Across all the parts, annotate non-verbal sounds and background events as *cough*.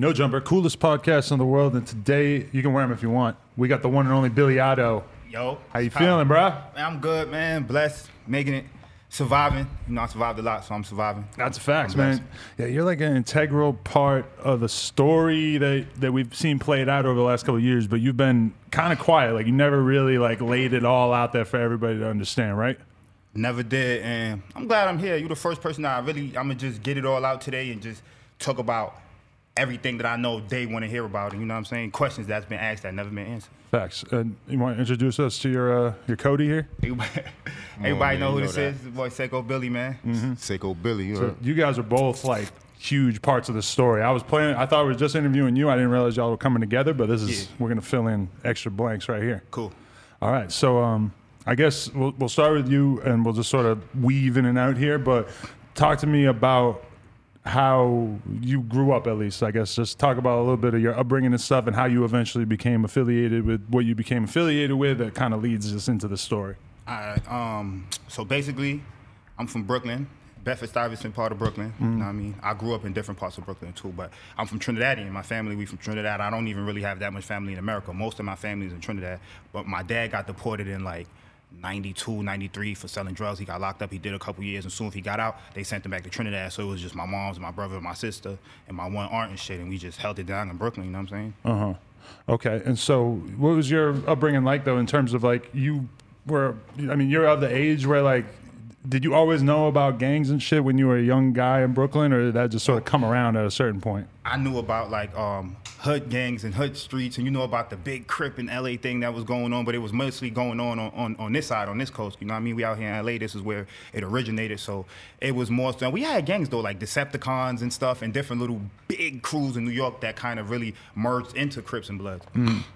No Jumper, coolest podcast in the world. And today, you can wear them if you want. We got the one and only Billy Otto. Yo, How you feeling, bro? I'm good, man. Blessed, making it, surviving. You know, I survived a lot, so I'm surviving. That's facts, I'm man. blessed. Yeah, you're like an integral part of the story that, that we've seen played out over the last couple of years, but you've been kind of quiet. Like, you never really, like, laid it all out there for everybody to understand, right? Never did, and I'm glad I'm here. You're the first person that I really, I'm gonna just get it all out today and just talk about everything that I know they want to hear about. You know what I'm saying? Questions that's been asked that never been answered. Facts. And you want to introduce us to your uh, your Cody here? Everybody, everybody man, know who know this that. is. This boy Seiko Billy, man. Seiko Billy, you know. So you guys are both like huge parts of the story. I was playing. I thought we were just interviewing you. I didn't realize y'all were coming together. But this is Yeah. we're gonna fill in extra blanks right here. Cool. All right. So um, I guess we'll we'll start with you, and we'll just sort of weave in and out here. But talk to me about how you grew up, at least. I guess just talk about a little bit of your upbringing and stuff, and how you eventually became affiliated with what you became affiliated with. That kind of leads us into the story. Alright, um, so basically, I'm from Brooklyn. Bedford Stuyvesant part of Brooklyn. You know what I mean? I grew up in different parts of Brooklyn too, but I'm from Trinidadian. My family, we from Trinidad. I don't even really have that much family in America. Most of my family is in Trinidad. But my dad got deported in like 92, 93 for selling drugs. He got locked up. He did a couple years, and soon as he got out, they sent him back to Trinidad. So it was just my mom's, my brother, my sister, and my one aunt and shit, and we just held it down in Brooklyn. You know what I'm saying? Uh huh. Okay. And so, what was your upbringing like, though, in terms of like you were? I mean, you're of the age where like, did you always know about gangs and shit when you were a young guy in Brooklyn, or did that just sort of come around at a certain point? I knew about like um, hood gangs and hood streets, and you know about the big Crip in LA thing that was going on, but it was mostly going on on, on on this side, on this coast. You know what I mean? We out here in LA, this is where it originated. So it was more so. We had gangs though, like Decepticons and stuff, and different little big crews in New York that kind of really merged into Crips and Bloods.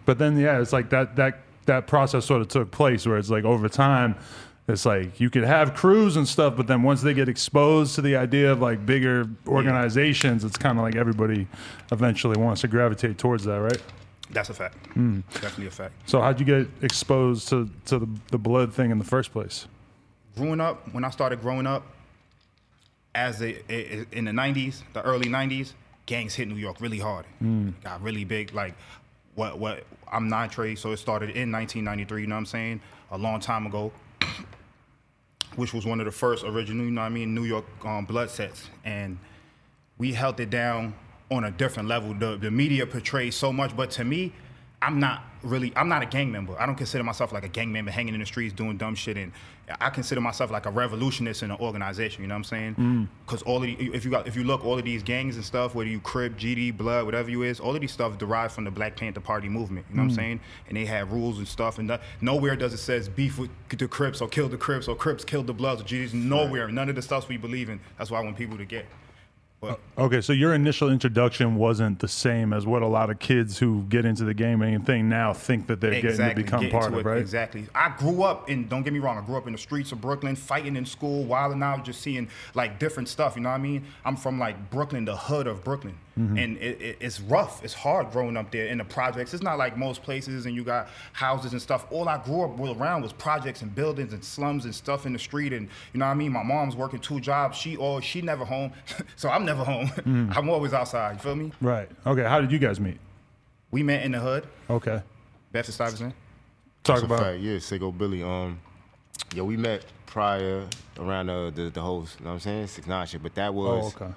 But then, yeah, it's like that that that process sort of took place where it's like over time. It's like you could have crews and stuff, but then once they get exposed to the idea of like bigger organizations, it's kind of like everybody eventually wants to gravitate towards that, right? That's a fact. Hmm. Definitely a fact. So how'd you get exposed to, to the, the blood thing in the first place? growing up, when I started growing up, as a, a- in the '90s, the early '90s, gangs hit New York really hard. Got really big. Like what what I'm nine trey, so it started in 1993. You know what I'm saying? A long time ago, which was one of the first original. You know what I mean? New York um, blood sets, and we held it down on a different level. The the media portrays so much, but to me, I'm not really I'm not a gang member. I don't consider myself like a gang member hanging in the streets doing dumb shit and I consider myself like a revolutionist in an organization, you know what I'm saying? Mm. Cuz all of the, if you got if you look all of these gangs and stuff whether you Crip, GD, Blood, whatever you is, all of these stuff derived from the Black Panther Party movement, you know what I'm mm. saying? And they had rules and stuff and the, nowhere does it says beef with the Crips or kill the Crips or Crips kill the Bloods or GDs, nowhere. None of the stuff we believe in. That's why I want people to get but Okay, so your initial introduction wasn't the same as what a lot of kids who get into the gaming thing now think that they're getting to become part of, it, right? Exactly. I grew up in. Don't get me wrong. I grew up in the streets of Brooklyn, fighting in school, wilding out, just seeing like different stuff. You know what I mean? I'm from like Brooklyn, the hood of Brooklyn, Mm-hmm. and it, it, it's rough. It's hard growing up there in the projects. It's not like most places, and you got houses and stuff. All I grew up around was projects and buildings and slums and stuff in the street. And you know what I mean? My mom's working two jobs. She or she never home, *laughs* so I'm never home. Mm-hmm. *laughs* I'm always outside. You feel me? Right. Okay, how did you guys meet? We met in the hood, Okay. Bedford Stuyvesant. Talk That's about fact, yeah, Seiko Billy. Um, yeah, we met prior around uh, the the whole, you know what I'm saying, six nine shit. But that Oh, was okay.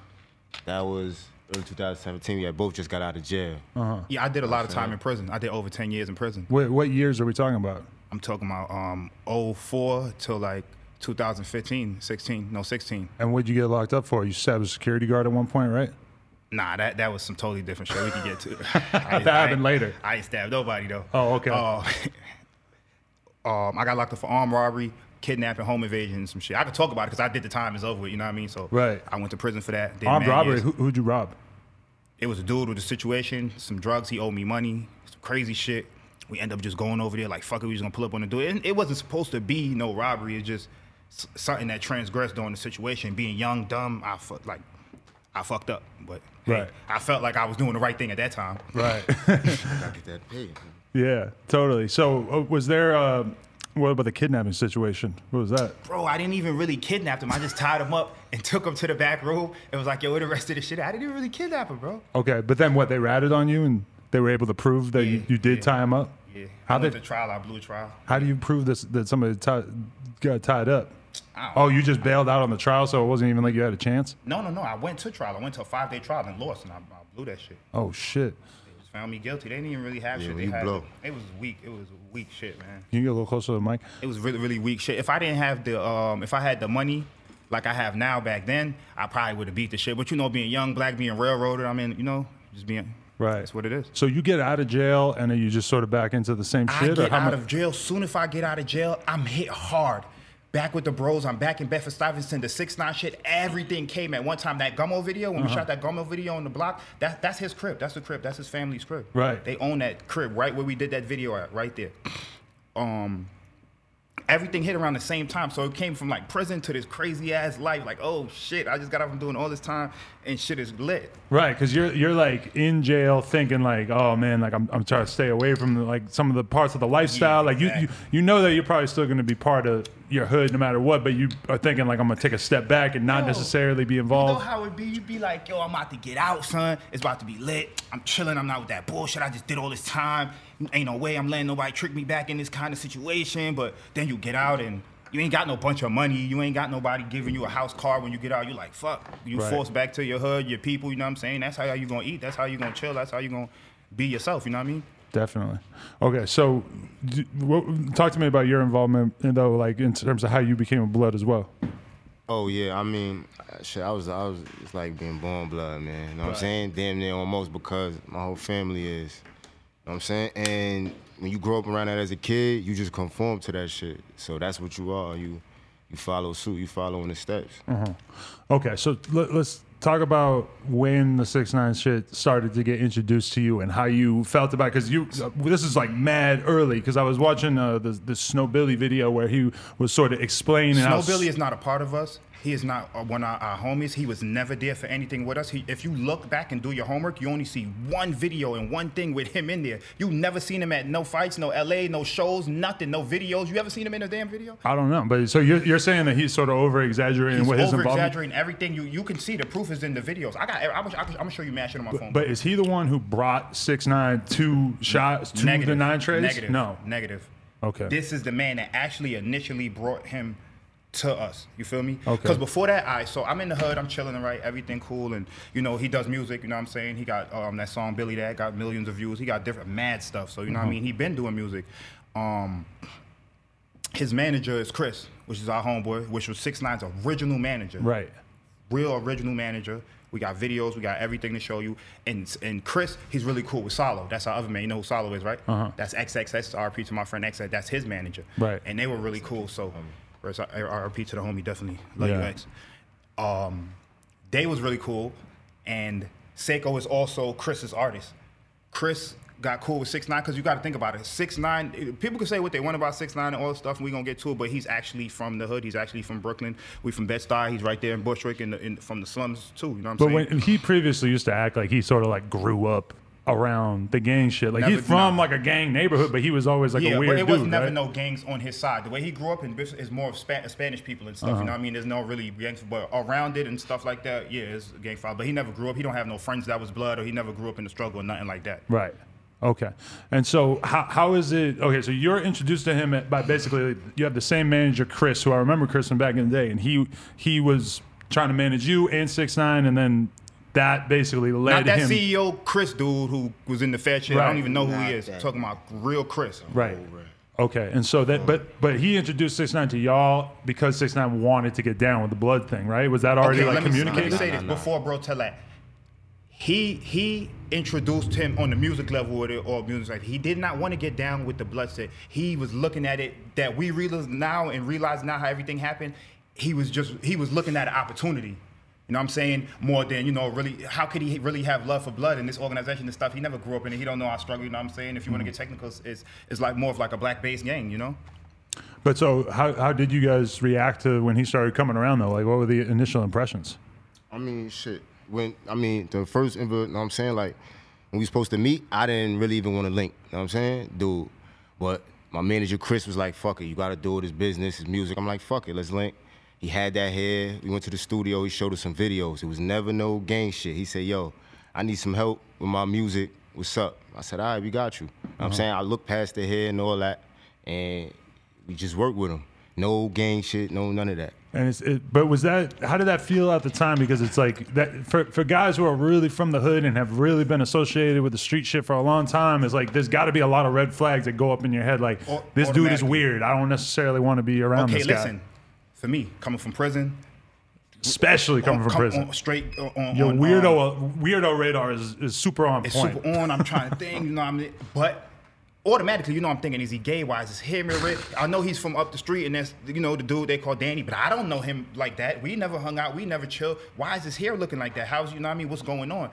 that was early 2017. We had both just got out of jail. Uh-huh. Yeah, I did a lot of time in prison. I did over 10 years in prison. What, what years are we talking about? I'm talking about um 04 till like 2015, 16, no 16. And what'd you get locked up for? You stabbed a security guard at one point, right? Nah, that that was some totally different shit we could get to. *laughs* That happened later. I ain't stabbed nobody though. Oh, okay. Uh, *laughs* um, I got locked up for armed robbery, kidnapping, home invasion, and some shit. I could talk about it because I did the time. It's over with. You know what I mean? So Right. I went to prison for that. did Armed robbery. years. Who, who'd you rob? It was a dude with a situation, some drugs. He owed me money, some crazy shit. We end up just going over there like fuck it. We just gonna pull up on the dude. And it wasn't supposed to be no robbery. It's just something that transgressed during the situation. Being young, dumb, I fu- like I fucked up. But hey, I felt like I was doing the right thing at that time. Right. *laughs* Gotta get that paid. yeah, totally. So, uh, was there uh, what about the kidnapping situation? What was that? Bro, I didn't even really kidnap him. I just tied him up and took him to the back room and was like, yo, where the rest of the shit? I didn't even really kidnap him, bro. Okay, but then what? They ratted on you, and they were able to prove that you, Yeah, you did yeah. tie him up. Yeah. How I did- to trial. I blew a trial. How do you prove this that somebody ti- got tied up? I don't Oh, you just bailed out on the trial, so it wasn't even like you had a chance. No, no, no. I went to trial. I went to a five day trial and lost, and I, I blew that shit. Oh shit! They just found me guilty. They didn't even really have Yeah, shit. when They you had blow. it was weak. It was weak shit, man. Can you get a little closer to the mic? It was really, really weak shit. If I didn't have the, um, if I had the money like I have now back then, I probably would have beat the shit. But you know, being young, black, being railroaded, I mean, you know, just being Right. That's what it is. So you get out of jail, and then you just sort of back into the same shit. I shit. get or how out mu- of jail. Soon if I get out of jail, I'm hit hard. Back with the bros. I'm back in Bedford Stuyvesant. The six nine shit. Everything came at one time. That Gummo video when Uh-huh. we shot that Gummo video on the block. That that's his crib. That's the crib. That's his family's crib. Right. They own that crib right where we did that video at. Right there. Um. Everything hit around the same time, so it came from like prison to this crazy ass life. Like, oh shit, I just got out from doing all this time, and shit is lit. Right, because you're you're like in jail thinking like, oh man, like I'm, I'm trying to stay away from the, like some of the parts of the lifestyle. like you, you you know that you're probably still going to be part of your hood no matter what, but you are thinking like I'm gonna take a step back and not Yo, necessarily be involved. You know how it be? You be like, yo, I'm about to get out, son. It's about to be lit. I'm chilling. I'm not with that bullshit. I just did all this time. Ain't no way I'm letting nobody trick me back in this kind of situation. But then you get out and you ain't got no bunch of money. You ain't got nobody giving you a house car when you get out. You like, fuck. You Right. forced back to your hood, your people. You know what I'm saying? That's how you gonna eat. That's how you gonna chill. That's how you gonna be yourself. You know what I mean? Definitely. Okay, so what, talk to me about your involvement, in, though, like in terms of how you became a blood as well. Oh yeah, I mean, shit, I was, I was, it's like being born blood, man. You know what I'm saying? Damn near almost because my whole family is. You know what I'm saying? And when you grow up around that as a kid, you just conform to that shit. So that's what you are. You, you follow suit. You following the steps. Mm-hmm. Okay, so let, us talk about when the six nine shit started to get introduced to you and how you felt about. Because you, this is like mad early. Because I was watching uh, the the Snow Billy video where he was sort of explaining. Snow Billy is not a part of us. He is not uh, one of our, homies. He was never there for anything with us. He, if you look back and do your homework, you only see one video and one thing with him in there. You never seen him at no fights, no LA, no shows, nothing, no videos. You ever seen him in a damn video? I don't know, but so you're, you're saying that he's sort of over exaggerating with his involvement. over exaggerating everything. You you can see the proof is in the videos. I got. I'm, I'm, I'm gonna show you mad shit on my phone. But is he the one who brought six nine two shots to negative, the nine treys? Negative. No. Negative. Okay. This is the man that actually initially brought him to us. You feel me? Okay. Because before that, I so I'm in the hood, I'm chilling, right? Everything cool, and you know he does music. You know what I'm saying? He got um, that song Billy That got millions of views. He got different mad stuff. So you know what I mean? He been doing music. Um, his manager is Chris, which is our homeboy, which was Six Nine's original manager right. real original manager. We got videos, we got everything to show you. And and Chris, he's really cool with Solo. That's our other man. You know who Solo is, right? Uh-huh. That's XXX RP to my friend XXX. That's his manager. Right. And they were really cool. So RP to the homie, definitely love you Yeah. X. Um, they was really cool. And Seiko is also Chris's artist. Chris got cool with six nine because you got to think about it. Six nine, people can say what they want about six nine and all this stuff, and we gonna get to it. But he's actually from the hood. He's actually from Brooklyn. We from Bed Stuy. He's right there in Bushwick, in, the, in from the slums too. You know what I'm But saying? But when he previously used to act like he sort of like grew up around the gang shit. Like he's from nah. like a gang neighborhood, but he was always like yeah, a weird but it was dude, never right? no gangs on his side. The way he grew up in Bis- is more of Spa- Spanish people and stuff. You uh-huh. know what I mean? There's no really gangs, but around it and stuff like that, yeah, it's gang fight. But he never grew up. He don't have no friends that was blood, or he never grew up in the struggle or nothing like that. Right. Okay. And so how, how is it? Okay, so you're introduced to him at, by basically you have the same manager Chris, who I remember Chris from back in the day, and he he was trying to manage you and six nine, and then that basically led Not that him. CEO Chris dude who was in the fat shit. I Right. don't even know who he Not is. that. talking about real Chris. Right. Okay, and so that, but but he introduced six nine to y'all because six nine wanted to get down with the blood thing, right? Was that already Okay, like let me, communicated? let me say Nah, this nah, nah. before bro tell that. He he introduced him on the music level with it or music like he did not want to get down with the bloodshed. He was looking at it that we realize now and realize now how everything happened. He was just he was looking at an opportunity. You know what I'm saying? More than, you know, really how could he really have love for blood in this organization and stuff? He never grew up in it. He don't know our struggle, you know what I'm saying? If you want to mm. get technical, it's it's like more of like a black based gang, you know? But so how how did you guys react to when he started coming around though? Like what were the initial impressions? I mean, shit. When I mean the first, you know what I'm saying, like when we supposed to meet, I didn't really even want to link. You know what I'm saying, dude. But My manager Chris was like, "Fuck it, you gotta do it. It's business, it's music." I'm like, "Fuck it, let's link." He had that hair. We went to the studio. He showed us some videos. It was never no gang shit. He said, "Yo, I need some help with my music. What's up?" I said, "All right, we got you." I'm uh-huh. saying I looked past the hair and all that, and we just worked with him. No gang shit, no none of that. And it's, it, but was that how did that feel at the time? Because it's like that for for guys who are really from the hood and have really been associated with the street shit for a long time. It's like there's got to be a lot of red flags that go up in your head. Like Au- this dude is weird. I don't necessarily want to be around Okay, this guy. listen. For me, coming from prison, especially coming from come prison. on, straight on, on Your on, weirdo um, uh, weirdo radar is, is super on it's point. super on. I'm trying to think, you know I mean? But automatically, you know, I'm thinking, is he gay? Why is his hair red? I know he's from up the street, and that's you know the dude they call Danny, but I don't know him like that. We never hung out. We never chill. Why is his hair looking like that? How's you know I mean? What's going on?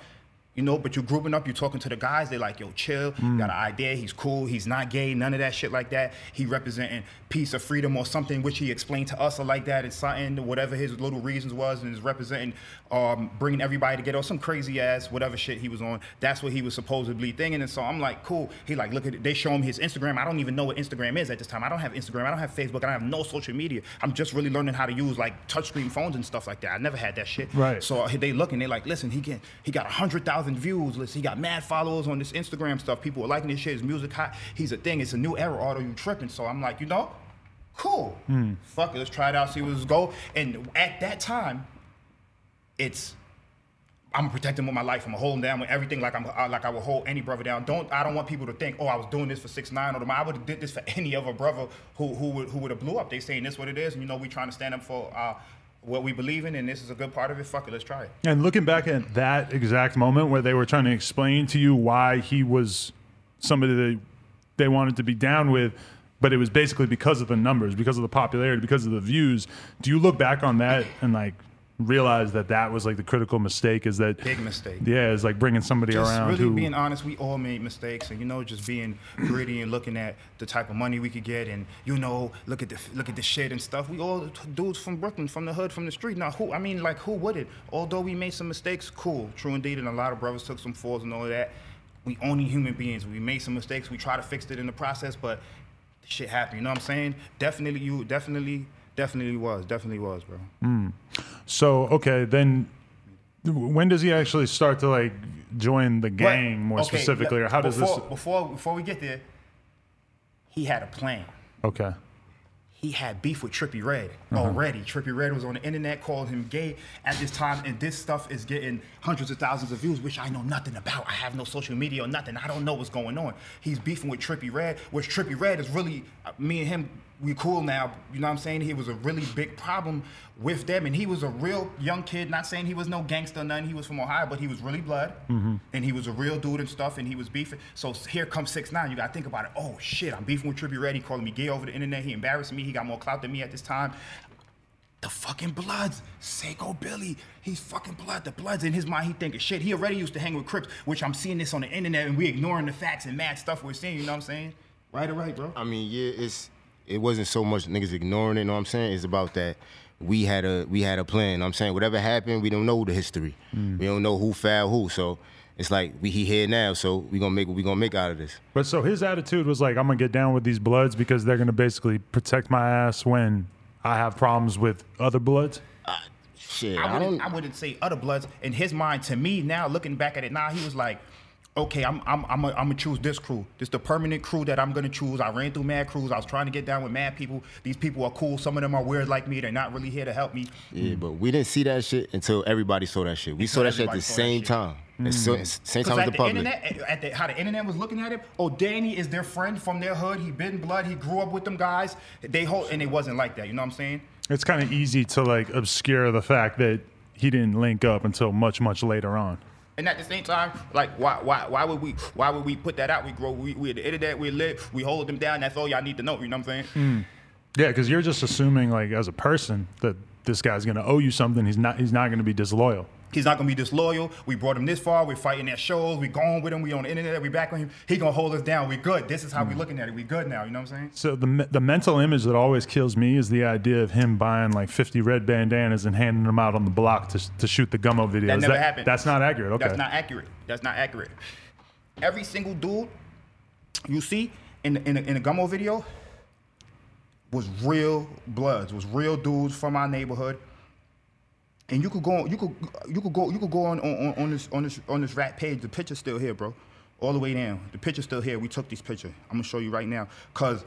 You know, but you're grouping up, you're talking to the guys, they're like, yo, chill, Mm. got an idea, he's cool, he's not gay, none of that shit like that. He representing peace or freedom or something, which he explained to us or like that, it's something, whatever his little reasons was, and is representing um, bringing everybody together, or some crazy ass, whatever shit he was on. That's what he was supposedly thinking. And so I'm like, cool. He like, look at it. They show him his Instagram. I don't even know what Instagram is at this time. I don't have Instagram. I don't have Facebook. I don't have no social media. I'm just really learning how to use like touchscreen phones and stuff like that. I never had that shit. Right. So they look and they like, listen, he get he got a hundred thousand views. Listen, he got mad followers on this Instagram stuff. People are liking this shit. His music hot. He's a thing. It's a new era. Otto, you tripping? So I'm like, you know, cool. Fuck it. Let's try it out. See where this go. And at that time, it's I'm protecting with my life. I'm holding down with everything like I'm uh, like I would hold any brother down. Don't I don't want people to think, oh, I was doing this for six nine or the I would have did this for *laughs* any other brother who who would who would have blew up. They saying this what it is, and you know we trying to stand up for uh, what we believe in, and this is a good part of it. Fuck it, let's try it. And looking back at that exact moment where they were trying to explain to you why he was somebody that they wanted to be down with, but it was basically because of the numbers, because of the popularity, because of the views. Do you look back on that and like realize that that was like the critical mistake? Is that Big mistake. Yeah, it's like bringing somebody just around really who being honest, we all made mistakes, and you know, just being greedy and looking at the type of money we could get, and you know, look at the look at the shit and stuff. We all dudes from Brooklyn, from the hood, from the street. Now, who? I mean, like, who would it? Although we made some mistakes, cool, true indeed, and a lot of brothers took some falls and all of that. We only human beings. We made some mistakes. We try to fix it in the process, but shit happened. You know what I'm saying? Definitely, you definitely, definitely was, definitely was, bro. Hmm. So okay, then when does he actually start to like join the gang more okay, specifically, or how does before, this? Before before we get there, he had a plan. Okay, He had beef with Trippie Redd Uh-huh. already. Trippie Redd was on the internet calling him gay at this time, and this stuff is getting hundreds of thousands of views, which I know nothing about. I have no social media or nothing. I don't know what's going on. He's beefing with Trippie Redd, which Trippie Redd is really uh, me and him. We cool now. You know what I'm saying? He was a really big problem with them, and he was a real young kid. Not saying he was no gangster, or nothing. He was from Ohio, but he was really blood, mm-hmm. and he was a real dude and stuff. And he was beefing. So here comes six nine. You got to think about it. Oh shit! I'm beefing with Trippie Redd. He calling me gay over the internet. He embarrassed me. He got more clout than me at this time. The fucking Bloods, Seiko Billy, he's fucking blood. The Bloods in his mind, he thinking shit. He already used to hang with Crips, which I'm seeing this on the internet, and we ignoring the facts and mad stuff we're seeing. You know what I'm saying? Right or right, bro? I mean, yeah, it's it wasn't so much niggas ignoring it, You know what I'm saying? It's about that we had a we had a plan. know what I'm saying whatever happened, we don't know the history. Mm. We don't know who fouled who. So it's like we he here now, so we gonna make what we gonna make out of this. but so his attitude was like, I'm gonna get down with these bloods because they're gonna basically protect my ass when I have problems with other bloods. Uh, shit, I I, wouldn't, don't. I wouldn't say other bloods. In his mind, to me now, looking back at it now, he was like, okay, I'm I'm I'm gonna choose this crew. This the permanent crew that I'm gonna choose. I ran through mad crews. I was trying to get down with mad people. These people are cool. Some of them are weird like me. They're not really here to help me. yeah, but we didn't see that shit until everybody saw that shit. We saw that shit at the everybody saw that same shit. time. At mm-hmm. so- same time as at the the, public. internet, at the, how the internet was looking at him, oh, Danny is their friend from their hood. He been blood. He grew up with them guys. They hold, and it wasn't like that. You know what I'm saying? It's kind of easy to like obscure the fact that he didn't link up until much, much later on. And at the same time, like why why why would we why would we put that out? We grow we we the internet, we live, we hold them down. That's all y'all need to know. You know what I'm saying? Hmm. Yeah, because you're just assuming like as a person that this guy's gonna owe you something. He's not. He's not gonna be disloyal. He's not gonna be disloyal. We brought him this far. We're fighting at shows. We going with him. We on the internet. We back on him. He gonna hold us down. We good. This is how we hmm. looking at it. We good now. You know what I'm saying? So the the mental image that always kills me is the idea of him buying like 50 red bandanas and handing them out on the block to, to shoot the gummo videos. That never happened. That's not accurate. Okay. That's not accurate. That's not accurate. Every single dude you see in the, in the, in the Gummo video was real bloods, was real dudes from our neighborhood. And you could go, you could, you could go, you could go on, on, on this, on this, on this rat page. The picture's still here, bro, all the way down. The picture's still here. We took these pictures. I'm gonna show you right now, cause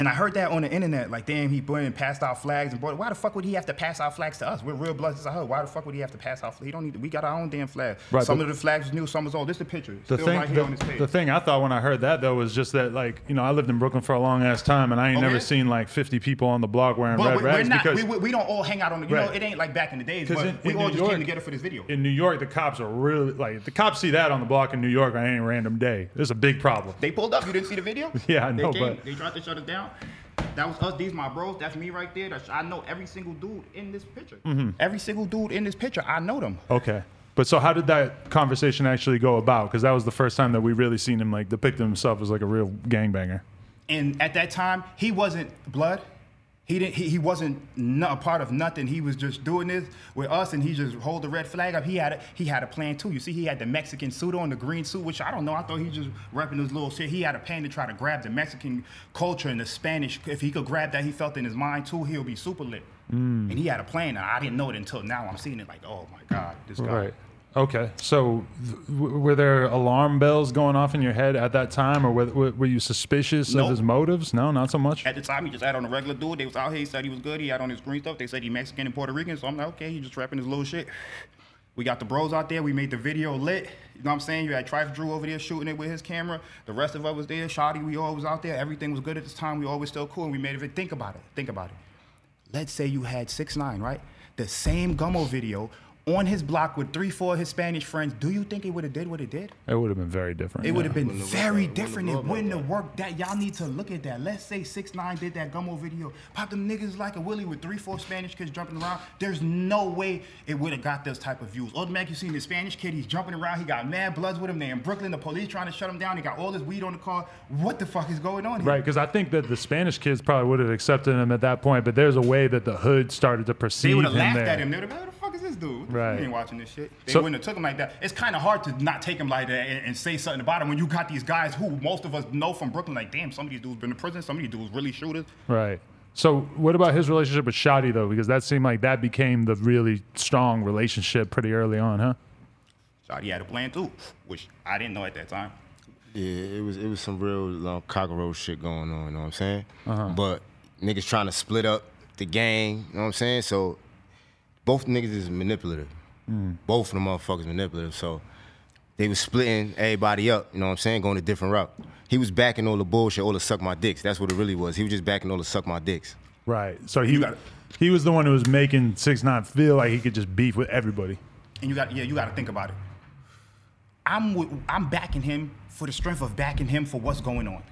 and I heard that on the internet, like, damn, he went and passed out flags and brought. Why the fuck would he have to pass out flags to us? We're real bloods a whole. Why the fuck would he have to pass out? He don't need. We got our own damn flag. Right, some of the flags was new, some was old. This the picture. The Still thing, right here on the, this page. the thing I thought when I heard that though was just that like you know I lived in Brooklyn for a long ass time and I ain't Oh, never seen like 50 people on the block wearing but red we, we're rags not. because We, we, don't all hang out on the. You Right. know, it ain't like back in the days. But in- we in all New just York- came together for this video. in New York the cops are really like the cops see that on the block in New York on any random day. It's a big problem. They pulled up. You didn't see the video? *laughs* Yeah, I know, They, came, but- they tried to shut it down. That was us. These my bros. That's me right there. That's, I know every single dude in this picture. Mm-hmm. Every single dude in this picture, I know them. Okay. But so how did that conversation actually go about? Because that was the first time that we really seen him like depict himself as like a real gangbanger. And at that time, he wasn't blood. He didn't. He, he wasn't a part of nothing. He was just doing this with us, and he just hold the red flag up. He had a, he had a plan too. You see, he had the Mexican suit on, the green suit, which I don't know. I thought he just repping his little shit. He had a plan to try to grab the Mexican culture and the Spanish. If he could grab that, he felt in his mind too, he'll be super lit. Mm. And he had a plan. And I didn't know it until now. I'm seeing it like, oh my god, this guy. Right. Okay. So w- were there alarm bells going off in your head at that time, or were, were were you suspicious Nope. of his motives? No, not so much. At the time, he just had on a regular dude. They was out here. He said he was good. He had on his green stuff. They said he Mexican and Puerto Rican. So I'm like, okay, he just rapping his little shit. We got the bros out there. We made the video lit. You know what I'm saying? You had Trife Drew over there shooting it with his camera. The rest of us was there. Shotti, we all was out there. Everything was good at this time. We always still cool. And we made it. Think about it. Think about it. Let's say you had six nine, right? The same Gummo video on his block with three, four of his Spanish friends. Do you think it would have did what it did? It would have been very different. It would have been Wouldn't have very worked different. It Wouldn't have worked. That y'all need to look at that. Let's say six nine did that Gummo video. Pop them niggas like a Willie with three four Spanish kids jumping around. There's no way it would have got those type of views. Automatic, you seen the Spanish kid. He's jumping around. He got mad bloods with him. They in Brooklyn. The police trying to shut him down. He got all this weed on the car. What the fuck is going on here? Right, because I think that the Spanish kids probably would have accepted him at that point, but there's a way that the hood started to perceive They would have laughed there. at him. They would have been like, "Who the fuck is this dude? Right. We ain't watching this shit." They So- wouldn't have took him like that. It's kind of hard to not take him like that and, and say something about him when you got these guys who most of us know from Brooklyn. Like, damn, some of these dudes been to prison. Some of these dudes really shooters. Right. So, what about his relationship with Shotti though? Because that seemed like that became the really strong relationship pretty early on, huh? Shotti had a plan too, which I didn't know at that time. Yeah, it was it was some real uh, cockroach shit going on. You know what I'm saying? Uh-huh. But niggas trying to split up the gang. You know what I'm saying? So both niggas is manipulative. Mm. Both of the motherfuckers manipulative. So they was splitting everybody up. You know what I'm saying? Going a different route. He was backing all the bullshit, all the suck my dicks. That's what it really was. He was just backing all the suck my dicks. Right. So he got it. he was the one who was making six nine feel like he could just beef with everybody. And you got yeah, you got to think about it. I'm with, I'm backing him for the strength of backing him for what's going on.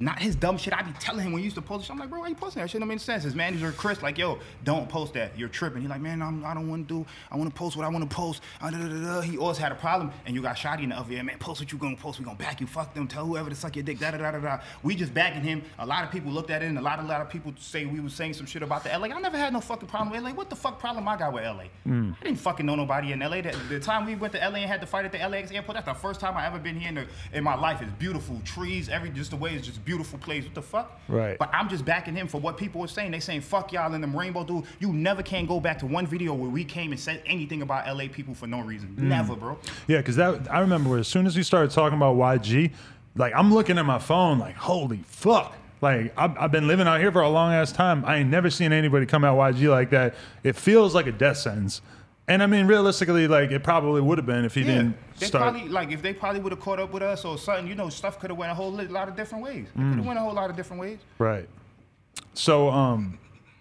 Not his dumb shit. I be telling him when he used to post. shit, I'm like, bro, why you posting that shit? Don't make sense. His manager Chris, like, yo, don't post that. You're tripping. He like, man, I'm, I don't want to do. I want to post what I want to post. Uh, da, da, da. He always had a problem. And you got Shotti in the other ear, man. Post what you gonna post. We gonna back you. Fuck them. Tell whoever to suck your dick. Da da da da da. We just backing him. A lot of people looked at it, and a lot, a lot of people say we was saying some shit about the LA. I never had no fucking problem with LA. What the fuck problem I got with LA? I didn't fucking know nobody in LA. The, the time we went to LA and had to fight at the LAX airport, that's the first time I ever been here in, the, in my life. It's beautiful trees, every just the way it's just beautiful plays. What the fuck? Right. But I'm just backing him for what people were saying. They saying fuck y'all and them rainbow dude. You never can go back to one video where we came and said anything about LA people for no reason. Mm. Never, bro. Yeah, because that I remember as soon as we started talking about YG, like I'm looking at my phone, like holy fuck. Like I've, I've been living out here for a long ass time. I ain't never seen anybody come at YG like that. It feels like a death sentence. And I mean, realistically, like it probably would have been if he Yeah, didn't they start. probably like if they probably would have caught up with us or something. You know, stuff could have went a whole lot of different ways. It Mm. could have went a whole lot of different ways. Right. So, um,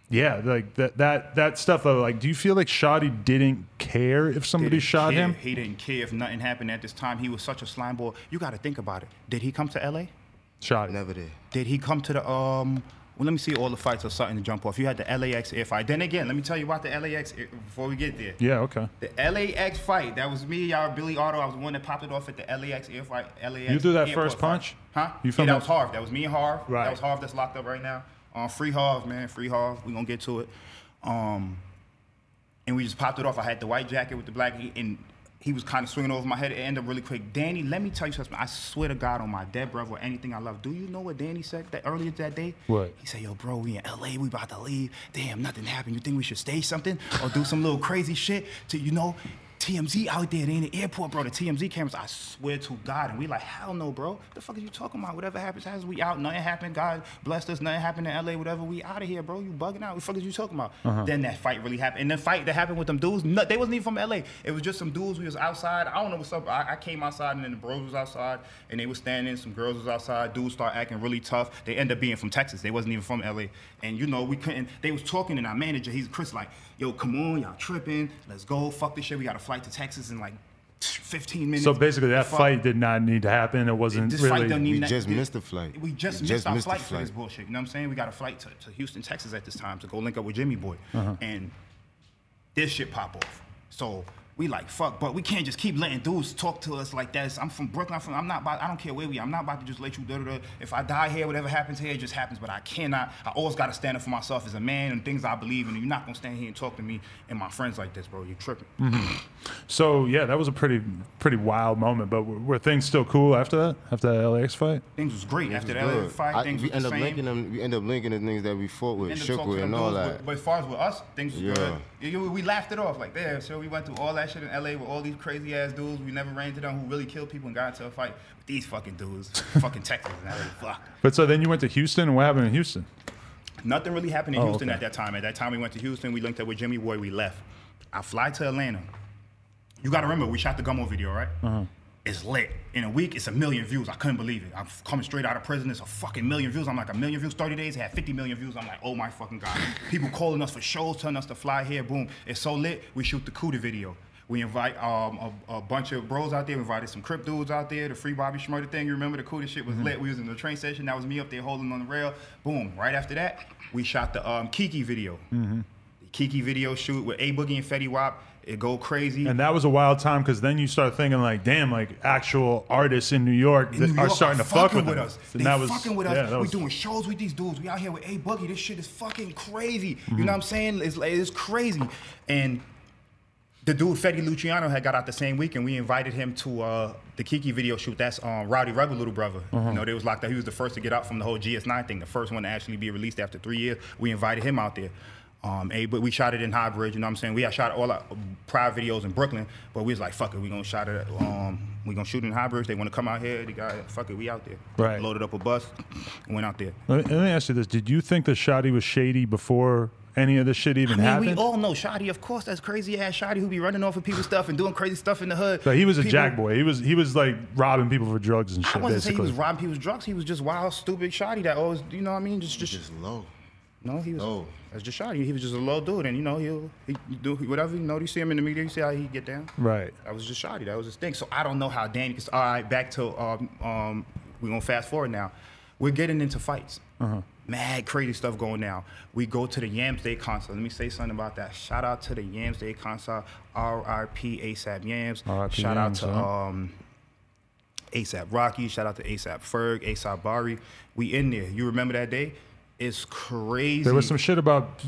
yeah, like that that that stuff though. Like, do you feel like Shotti didn't care if somebody Didn't shot care. him? He didn't care if nothing happened at this time. He was such a slime ball. You got to think about it. Did he come to LA? Shotti. Never did. Did he come to the um? Well, let me see all the fights or starting to jump off. You had the LAX air fight. Then again, let me tell you about the LAX air- before we get there. Yeah. Okay. The LAX fight. That was me, y'all, Billy Otto. I was the one that popped it off at the LAX air fight. LAX. You threw that first fight. punch? Huh? You yeah, that was Harv. That was me and Harv. Right. That was Harv that's locked up right now. Um, free Harv, man. Free Harv. We gonna get to it. Um, and we just popped it off. I had the white jacket with the black, and he was kind of swinging over my head. It ended up really quick. Danny, let me tell you something. I swear to God on my dead brother or anything I love. Do you know what Danny said that earlier that day? What? He said, yo, bro, we in LA, we about to leave. Damn, nothing happened. You think we should stay something or do some little crazy shit to, you know, TMZ out there they in the airport, bro. The TMZ cameras, I swear to God. And we like, hell no, bro. The fuck are you talking about? Whatever happens, happens. We out. Nothing happened. God blessed us. Nothing happened in LA. Whatever. We out of here, bro. You bugging out. What the fuck is you talking about? Uh-huh. Then that fight really happened. And the fight that happened with them dudes, no, they wasn't even from LA. It was just some dudes. We was outside. I don't know what's up. I, I came outside and then the bros was outside and they was standing. Some girls was outside. Dudes start acting really tough. They end up being from Texas. They wasn't even from LA. And you know, we couldn't. They was talking and our manager, he's Chris, like, yo, come on, y'all tripping. Let's go. Fuck this shit. We got a flight to Texas in like 15 minutes. So basically, that Fuck. fight did not need to happen. It wasn't This fight really. doesn't We just that- missed the flight. We just We missed just our missed the flight for this bullshit. You know what I'm saying? We got a flight to, to Houston, Texas at this time to go link up with Jimmy Boy. Uh-huh. And this shit pop off. So we like fuck, but we can't just keep letting dudes talk to us like that. I'm from Brooklyn. I'm, from, I'm not about. I don't care where we. are. I'm not about to just let you. Da, da, da. If I die here, whatever happens here, it just happens. But I cannot. I always got to stand up for myself as a man and things I believe in. You're not gonna stand here and talk to me and my friends like this, bro. You're tripping. Mm-hmm. So yeah, that was a pretty pretty wild moment. But were, were things still cool after that? After that LAX fight? Things was great after that Good. fight. I- things we was end up linking them. We end up linking the things that we fought with, shook with, and all dudes, that. But, but as far as with us, things was Yeah. good. Yeah, we, we laughed it off like there. So we went through all that shit in LA with all these crazy ass dudes. We never ran into them who really killed people and got into a fight. But these fucking dudes, *laughs* fucking Texas and LA, fuck. But so then you went to Houston, and what happened in Houston? Nothing really happened in Oh, Houston okay. at that time. At that time, we went to Houston. We linked up with Jimmy Boy. We left. I fly to Atlanta. You got to remember, we shot the Gummo video, right? Uh-huh. It's lit. In a week, it's a million views. I couldn't believe it. I'm coming straight out of prison. It's a fucking million views. I'm like, a million views, 30 days, it had 50 million views. I'm like, oh my fucking God. People calling us for shows, telling us to fly here. Boom. It's so lit. We shoot the Kooda video. We invite um, a, a bunch of bros out there. We invited some Crip dudes out there. The free Bobby Shmurda thing. You remember the coolest shit was lit. We was in the train station. That was me up there holding on the rail. Boom. Right after that, we shot the um, Keke video. The Keke video shoot with A Boogie and Fetty Wap. It go crazy. And that was a wild time because then you start thinking like, damn, like actual artists in New York In New are York starting to fuck fucking with, us. And They that was fucking with us. yeah, we was- doing shows with these dudes. We out here with A Boogie. This shit is fucking crazy. Mm-hmm. You know what I'm saying? It's like it's crazy. And the dude Fetty Luciano had got out the same week, and we invited him to uh, the Keke video shoot. That's um, Rowdy Rebel little brother. You know, they was locked up. He was the first to get out from the whole GS9 thing, the first one to actually be released after three years. We invited him out there. Um, but we shot it in High Bridge. You know what I'm saying? We had shot all our prior videos in Brooklyn, but we was like, fuck it, we gonna shot it. Um, we gonna shoot in High Bridge. They want to come out here. They got fuck it, we out there. Right. Loaded up a bus, and went out there. Let me, let me ask you this: Did you think that Shotti was shady before any of this shit even I mean, happened? we all know Shotti, of course. That's crazy ass Shotti who be running off of people's stuff and doing crazy stuff in the hood. But he was a People- jack boy. He was he was like robbing people for drugs and shit. I wasn't say he was robbing people's drugs. He was just wild, stupid Shotti that always, you know what I mean? Just, just, Just low. no, he was. low. That's just Shotti. He was just a low dude, and you know he'll he do whatever. You know, you see him in the media, you see how he get down. right. That was just Shotti. That was his thing. So I don't know how Danny. Cause, all right, back to um, um, we're gonna fast forward now. We're getting into fights. Uh-huh. Mad crazy stuff going down. We go to the Yams Day concert. Let me say something about that. Shout out to the Yams Day concert. R.I.P. ASAP Yams. R.I.P. Shout Yams, out to huh? um, ASAP Rocky. Shout out to ASAP Ferg. ASAP Bari. We in there. You remember that day? It's crazy. There was some shit about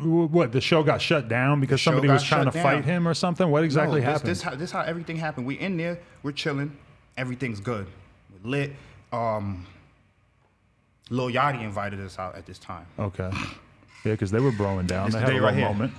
what the show got shut down because somebody was trying to shut fight him or something. What exactly no, this, happened? This how this how everything happened. We in there, we're chilling, everything's good, we're lit. Um, Lil Yachty invited us out at this time. okay. Yeah, because they were blowing down. It's they the had a right here. moment.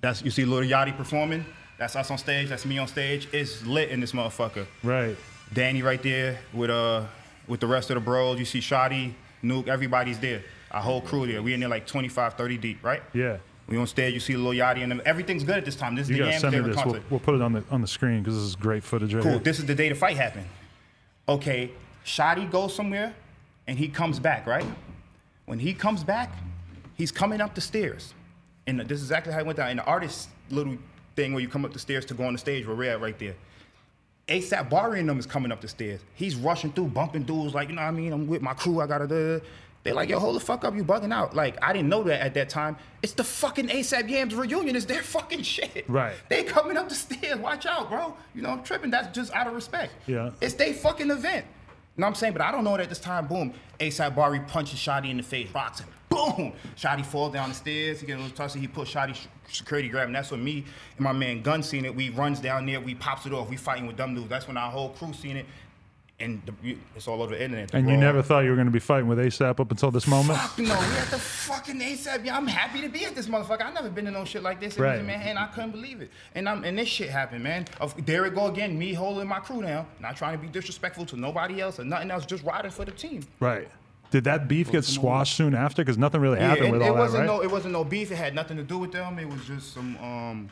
That's you see Lil Yachty performing. That's us on stage. That's me on stage. It's lit in this motherfucker. Right. Danny right there with uh with the rest of the bros. You see Shotti, Nuke, everybody's there. Our whole crew there. We in there like 25, 30 deep, right? Yeah. We on stage. You see Lil Yachty and them. Everything's good at this time. This is You the Yams this. We'll, we'll put it on the on the screen because this is great footage right Cool. here. This is the day the fight happened. Okay, Shotti goes somewhere and he comes back, right? When he comes back, he's coming up the stairs. And this is exactly how it went down. In the artist little thing where you come up the stairs to go on the stage where we're at right there. ASAP Bari and them is coming up the stairs. He's rushing through, bumping dudes like, you know what I mean? I'm with my crew, I gotta do. They're like, yo, hold the fuck up, you bugging out. Like, I didn't know that at that time. It's the fucking ASAP Yams reunion. It's their fucking shit. Right. They coming up the stairs. Watch out, bro. You know, I'm tripping. That's just out of respect. Yeah. It's their fucking event. Know what I'm saying? But I don't know that at this time, boom, ASAP Bari punches Shotti in the face, rocks him. Boom! Shotti falls down the stairs. He gets a little tussle. He pulls Shotti sh- security grab. And that's when me and my man Gun seen it. We runs down there. We pops it off. We fighting with dumb dudes. That's when our whole crew seen it. And the, it's all over the internet. The And you never thought you were going to be fighting with ASAP up until this moment? Fuck no, we at the fucking ASAP. Yeah, I'm happy to be at this motherfucker. I never been in no shit like this. It was, Right. man, and I couldn't believe it. And I'm and this shit happened, man. Of, there it go again, me holding my crew down, not trying to be disrespectful to nobody else or nothing else, just riding for the team. Right. Did that beef get squashed soon after? Because nothing really happened it, with it all that, wasn't right? no, it wasn't no beef. It had nothing to do with them. It was just some um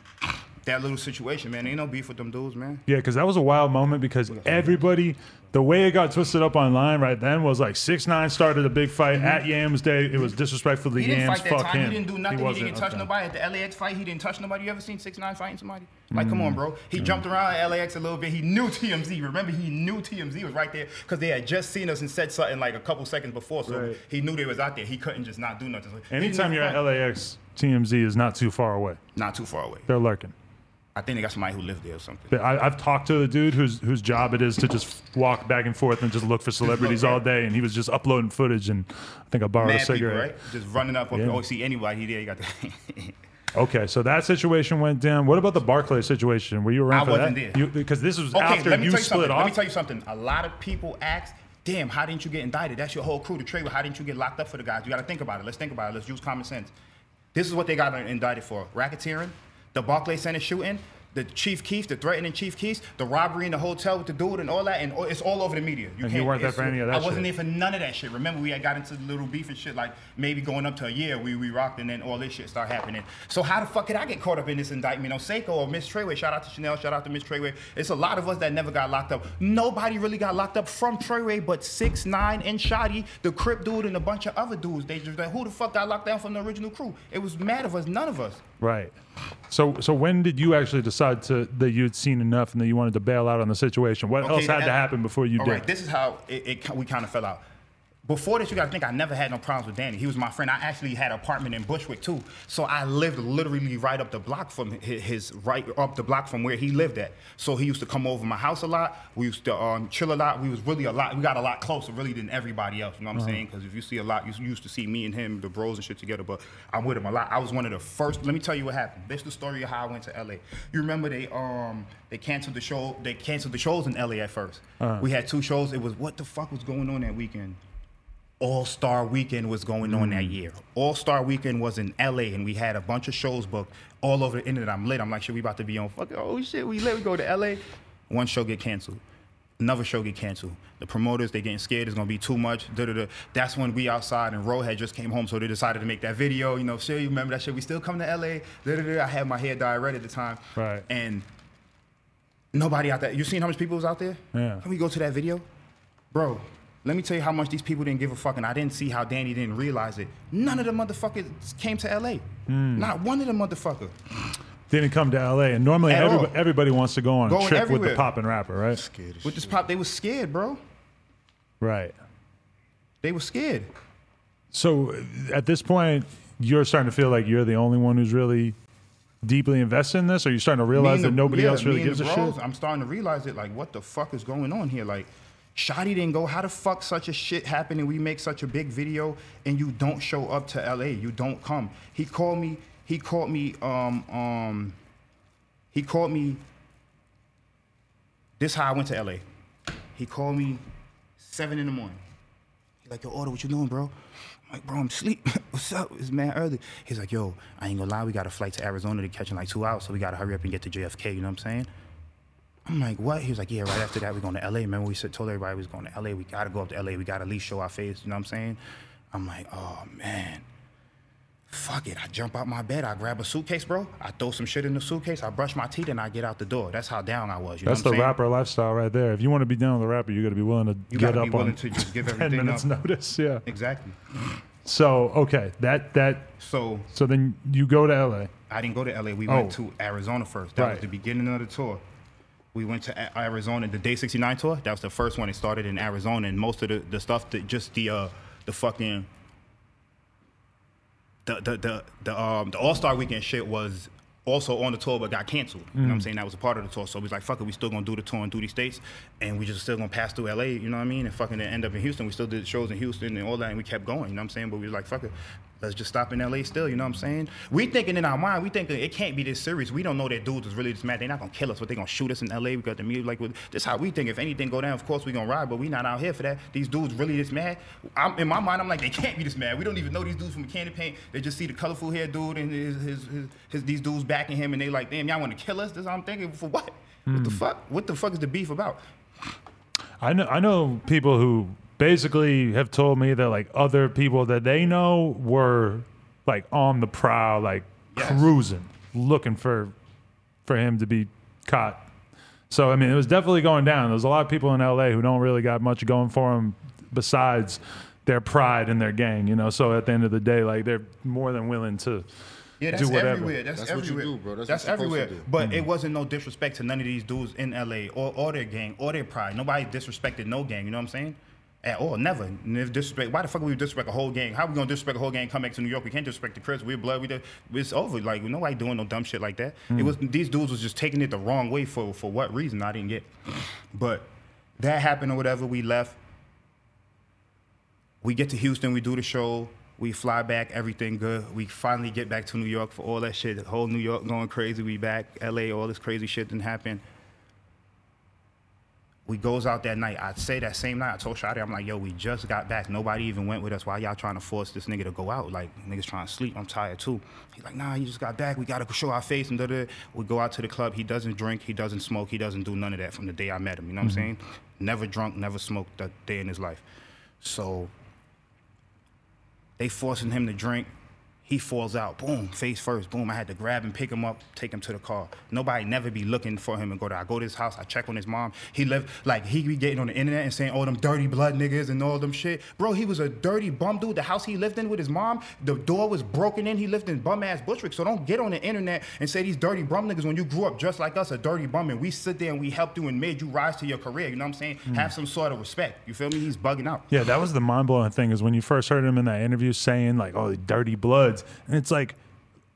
that little situation, man. Ain't no beef with them dudes, man. Yeah, because that was a wild moment because everybody, the way it got twisted up online right then was like six nine started a big fight at Yams Day. It was disrespectful to Mm-hmm. He didn't Yams. fight that Fuck time. him. He didn't do nothing. He, wasn't, didn't touch okay. nobody at the LAX fight. He didn't touch nobody. You ever seen six nine fighting somebody? Like, come Mm. on, bro. He jumped around at LAX a little bit. He knew TMZ. Remember, he knew TMZ was right there because they had just seen us and said something like a couple seconds before. So Right. he knew they was out there. He couldn't just not do nothing. So Anytime you're at. LAX, TMZ is not too far away. not too far away. They're lurking. I think they got somebody who lived there or something. But I, I've talked to the dude whose whose job it is to just walk back and forth and just look for celebrities all day, and he was just uploading footage. And I think I borrowed a Mad people, cigarette. right? Just running up. If Yeah. you see anybody he there, you got the. *laughs* Okay, so that situation went down. What about the Barclay situation? Were you around I for wasn't that? there. You- Because this was Okay, after let me you tell you split something. off. Let me tell you something. A lot of people ask, "Damn, how didn't you get indicted? That's your whole crew to trade with. How didn't you get locked up for the guys? You got to think about it. Let's think about it. Let's use common sense. This is what they got indicted for: racketeering, the Barclay Center shooting, the Chief Keef, the threatening Chief Keef, the robbery in the hotel with the dude, and all that. And it's all over the media. And you can't- weren't there for any of that I wasn't shit. there for none of that shit. Remember, we had got into the little beef and shit. Like maybe going up to a year, we we rocked, and then all this shit started happening. So how the fuck did I get caught up in this indictment on Seiko or Miss Treyway? Shout out to Chanel. Shout out to Miss Treyway. It's a lot of us that never got locked up. Nobody really got locked up from Treyway, but six nine and Shotti, the Crip dude, and a bunch of other dudes. They just like, who the fuck got locked down from the original crew? It was mad of us. None of us. Right. So so when did you actually decide to that you'd seen enough and that you wanted to bail out on the situation? What else had that- to happen before you All did? right, this is how it, it we kind of fell out. Before this, you got to think I never had no problems with Danny. He was my friend. I actually had an apartment in Bushwick too, so I lived literally right up the block from his, his right up the block from where he lived at. So he used to come over my house a lot. We used to um, chill a lot. We was really a lot. We got a lot closer really than everybody else. You know what I'm saying? Because if you see a lot, you used to see me and him, the bros and shit together. But I'm with him a lot. I was one of the first. Let me tell you what happened. This is the story of how I went to LA. You remember they um they canceled the show. They canceled the shows in LA at 1st We had two shows. It was what the fuck was going on that weekend? All Star Weekend was going on that mm. year. All Star Weekend was in LA, and we had a bunch of shows booked all over the internet. I'm lit. I'm like, shit, we about to be on fucking. Oh shit, we lit. We go to LA. One show get canceled. Another show get canceled. The promoters they getting scared. It's gonna be too much. Da, da, da. That's when we outside and Ro had just came home, so they decided to make that video. You know, shit, you remember that shit? We still come to LA. Da, da, da. I had my hair dyed red at the time. Right. And nobody out there. You seen how much people was out there? Yeah. Can we go to that video? Bro, let me tell you how much these people didn't give a fuck, and I didn't see how Danny didn't realize it. None of the motherfuckers came to LA. Hmm. Not one of the motherfuckers. Didn't come to LA, and normally everybody, everybody wants to go on a Going trip with the everywhere. poppin' rapper, right? Scared With this pop, they were scared, bro. Right. They were scared. So at this point, you're starting to feel like you're the only one who's really deeply invested in this, or you're starting to realize and that nobody yeah, else me really gives the a shit? I'm starting to realize it. Like, what the fuck is going on here? Like, Shotti didn't go. How the fuck such a shit happened and we make such a big video and you don't show up to LA? You don't come. He called me. He called me. Um um. He called me. This how I went to LA. He called me seven in the morning. He's like, yo, Order, what you doing, bro? I'm like, bro, I'm asleep. *laughs* What's up? It's man early. He's like, yo, I ain't gonna lie, we got a flight to Arizona to catch in like two hours, so we gotta hurry up and get to JFK, you know what I'm saying? I'm like, what? He was like, yeah, right after that, we're going to LA. Remember, we said, told everybody we was going to LA. We gotta go up to LA. We gotta at least show our face, you know what I'm saying? I'm like, oh man. Fuck it. I jump out my bed, I grab a suitcase, bro. I throw some shit in the suitcase, I brush my teeth, and I get out the door. That's how down I was. You That's know the what I'm saying? rapper lifestyle right there. If you want to be down with the rapper, you got to be willing to You get gotta up be willing on to just give *laughs* 10 everything minutes up. notice. Yeah. Exactly. So okay, that that So so then you go to LA. I didn't go to LA. We Oh. went to Arizona first. That Right. was the beginning of the tour. We went to Arizona, the Day 69 tour. That was the first one. It started in Arizona, and most of the, the stuff, that just the uh, the fucking the the the, the um the All Star Weekend shit was also on the tour but got canceled. You know what I'm saying? That was a part of the tour. So we was like, fuck it, we still gonna do the tour and do these states, and we just still gonna pass through LA. You know what I mean? And fucking end up in Houston. We still did shows in Houston and all that, and we kept going. You know what I'm saying? But we was like, fuck it. Let's just stop in LA still, you know what I'm saying? We thinking in our mind, we thinking it can't be this serious. We don't know that dudes is really this mad. They're not gonna kill us, but they gonna shoot us in LA. We got the music like this how we think. If anything go down, of course we gonna ride, but we not out here for that. These dudes really this mad. I'm in my mind, I'm like, they can't be this mad. We don't even know these dudes from Candy Paint. They just see the colorful hair dude and his, his, his, his these dudes backing him and they like, damn, y'all wanna kill us? This is what I'm thinking. For what? What the hmm. fuck? What the fuck is the beef about? I know I know people who basically have told me that like other people that they know were like on the prowl, like Yes. cruising, looking for for him to be caught. So I mean, it was definitely going down. There's a lot of people in LA who don't really got much going for them besides their pride in their gang, you know. So at the end of the day, like they're more than willing to Yeah, that's do whatever. everywhere. That's, That's what you everywhere. do, bro. That's That's, what everywhere. to do. But Mm-hmm. it wasn't no disrespect to none of these dudes in LA or, or their gang or their pride. Nobody disrespected no gang. You know what I'm saying? At all, never. Never disrespect. Why the fuck would we disrespect a whole gang? How we gonna disrespect a whole gang? Come back to New York? We can't disrespect the Crips. We're blood. We did. It's over. Like we nobody doing no dumb shit like that. Mm. It was these dudes was just taking it the wrong way for for what reason I didn't get. But that happened or whatever. We left we get to Houston, we do the show, we fly back, everything good. We finally get back to New York for all that shit. The whole New York going crazy. We back, LA, all this crazy shit didn't happen. We goes out that night. I'd say that same night, I told Shotti, I'm like, yo, we just got back. Nobody even went with us. Why y'all trying to force this nigga to go out? Like, niggas trying to sleep. I'm tired too. He's like, nah, you just got back. We gotta show our face and da da. We go out to the club. He doesn't drink. He doesn't smoke. He doesn't do none of that from the day I met him. You know what I'm mm-hmm. saying? Never drunk, never smoked that day in his life. So they forcing him to drink. He falls out. Boom, face first. Boom. I had to grab him, pick him up, take him to the car. Nobody never be looking for him and go to. I go to his house. I check on his mom. He lived like he be getting on the internet and saying, "Oh, them dirty blood niggas and all them shit." Bro, he was a dirty bum dude. The house he lived in with his mom, the door was broken in. He lived in bum ass Bushwick. So don't get on the internet and say these dirty bum niggas when you grew up just like us, a dirty bum, and we sit there and we helped you and made you rise to your career. You know what I'm saying? Hmm. Have some sort of respect. You feel me? He's bugging out. Yeah, that was the mind blowing thing is when you first heard him in that interview saying like, "Oh, dirty bloods," and it's like,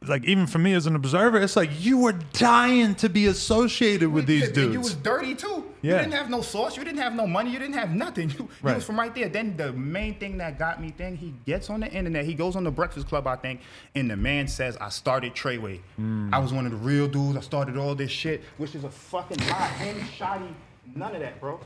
like even for me as an observer, it's like you were dying to be associated with these dudes. You was dirty too. Yeah. You didn't have no sauce. You didn't have no money. You didn't have nothing. *laughs* You, you was from right there. Then the main thing that got me, thing he gets on the internet. He goes on the Breakfast Club, I think, and the man says, "I started Treyway. Hmm. I was one of the real dudes. I started all this shit, which is a fucking lie. Him, Shotti, none of that, bro.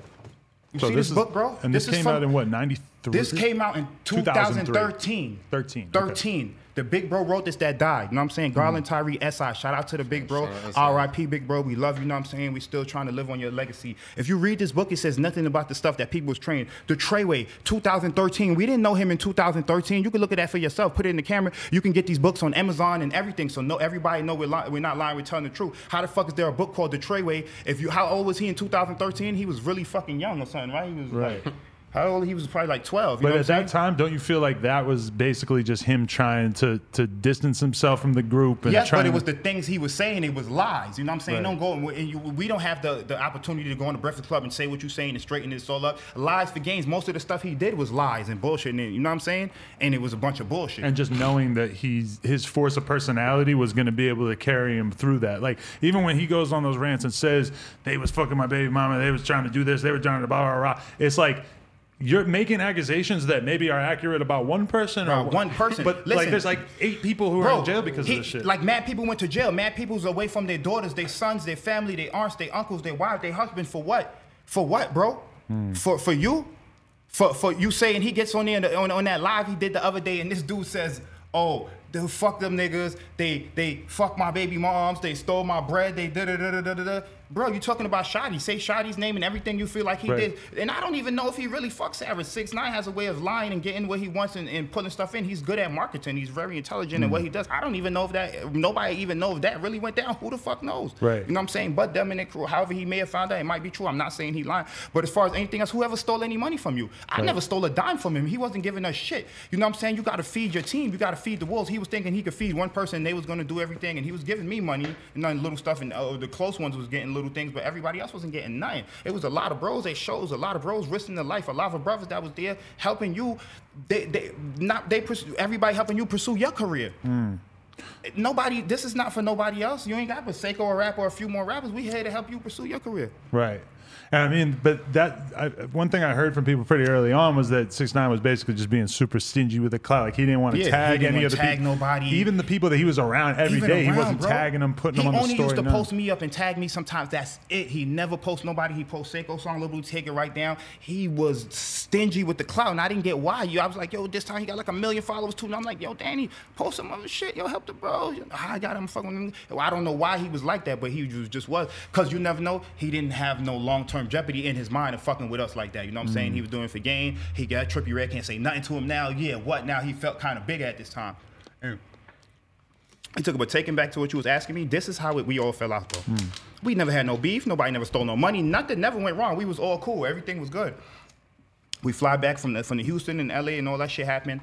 You so see this, is- book, bro? And this, is came from- out in what ninety three? this came out in 2013. 13, okay. 13. The big bro wrote this that died. You know what I'm saying? Garland Mm-hmm. Tyree SI. Shout out to the big bro. Shout out SI. RIP big bro. We love you. You know what I'm saying? We still trying to live on your legacy. If you read this book, it says nothing about the stuff that people was trained. The Treyway, 2013. We didn't know him in 2013. You can look at that for yourself. Put it in the camera. You can get these books on Amazon and everything. So no, everybody know we're, li- we're not lying. We're telling the truth. How the fuck is there a book called The Treyway? If you, how old was he in 2013? He was really fucking young or something, right? He was Right. like, how old? He was probably like 12. You But at that time, don't you feel like that was basically just him trying to to distance himself from the group and Yes, but it was the things he was saying. It was lies. You know what I'm saying? Right. Don't go. And you, we don't have the, the opportunity to go on the Breakfast Club and say what you're saying and straighten this all up. Lies for gains. Most of the stuff he did was lies and bullshit. And you know what I'm saying? And it was a bunch of bullshit. and just knowing that he's his force of personality was going to be able to carry him through that. Like even when he goes on those rants and says they was fucking my baby mama, they was trying to do this, they were trying to blah blah blah. It's like you're making accusations that maybe are accurate about one person or About one person. but like there's like eight people who are in jail because he- of this shit. Like mad people went to jail. Mad people's away from their daughters, their sons, their family, their aunts, their uncles, their wives, their husbands. For what? For what, bro? Hmm. For for you? For for you saying he gets on there and on, on that live he did the other day, and this dude says, "Oh, they fuck them niggas. They they fuck my baby moms. They stole my bread. They da da da da da da." Da." Bro, you talking about Shotti. Say Shotti's name and everything you feel like he Right. did. And I don't even know if he really fucks Savage. Six Nine has a way of lying and getting what he wants and, and putting stuff in. He's good at marketing. He's very intelligent in Mm. what he does. I don't even know if that nobody even know if that really went down. Who the fuck knows? Right. You know what I'm saying? But them and their crew, however he may have found out, it might be true. I'm not saying he lying. But as far as anything else, whoever stole any money from you, I never stole a dime from him. He wasn't giving us shit. You know what I'm saying? You got to feed your team. You got to feed the wolves. He was thinking he could feed one person. and They was gonna do everything, and he was giving me money and little stuff. And uh, the close ones was getting little things, but everybody else wasn't getting nothing. It was a lot of bros. They shows a lot of bros risking their life. A lot of brothers that was there helping you. They they not they pursue, everybody helping you pursue your career. Hmm. nobody. This is not for nobody else. You ain't got but Seqo or rap or a few more rappers. We here to help you pursue your career. Right. *laughs* I mean, but that I, one thing I heard from people pretty early on was that Six Nine was basically just being super stingy with the clout. Like he didn't want to Yeah, tag any of the tag people, nobody. even the people that he was around every Even day. he wasn't bro. tagging them, putting he them on the story. He only used to none. post me up and tag me sometimes. That's it. He never post nobody. He post Seqo song, Little Blue, take it right down. He was stingy with the clout, and I didn't get why. You, I was like, yo, this time he got like a million followers too. And I'm like, yo, Danny, post some other shit. Yo, help the bro. I got him fucking. I don't know why he was like that, but he just, just was. Cause you never know. He didn't have no long term jeopardy in his mind of fucking with us like that. You know what I'm saying? He was doing it for gain. He got Trippie Redd can't say nothing to him now. Yeah, what now? He felt kind of big at this time. And he took it, but taking back to what you was asking me, this is how it, we all fell out, bro. Hmm. We never had no beef. Nobody never stole no money. Nothing never went wrong. We was all cool. Everything was good. We fly back from the from the Houston and LA and all that shit happened.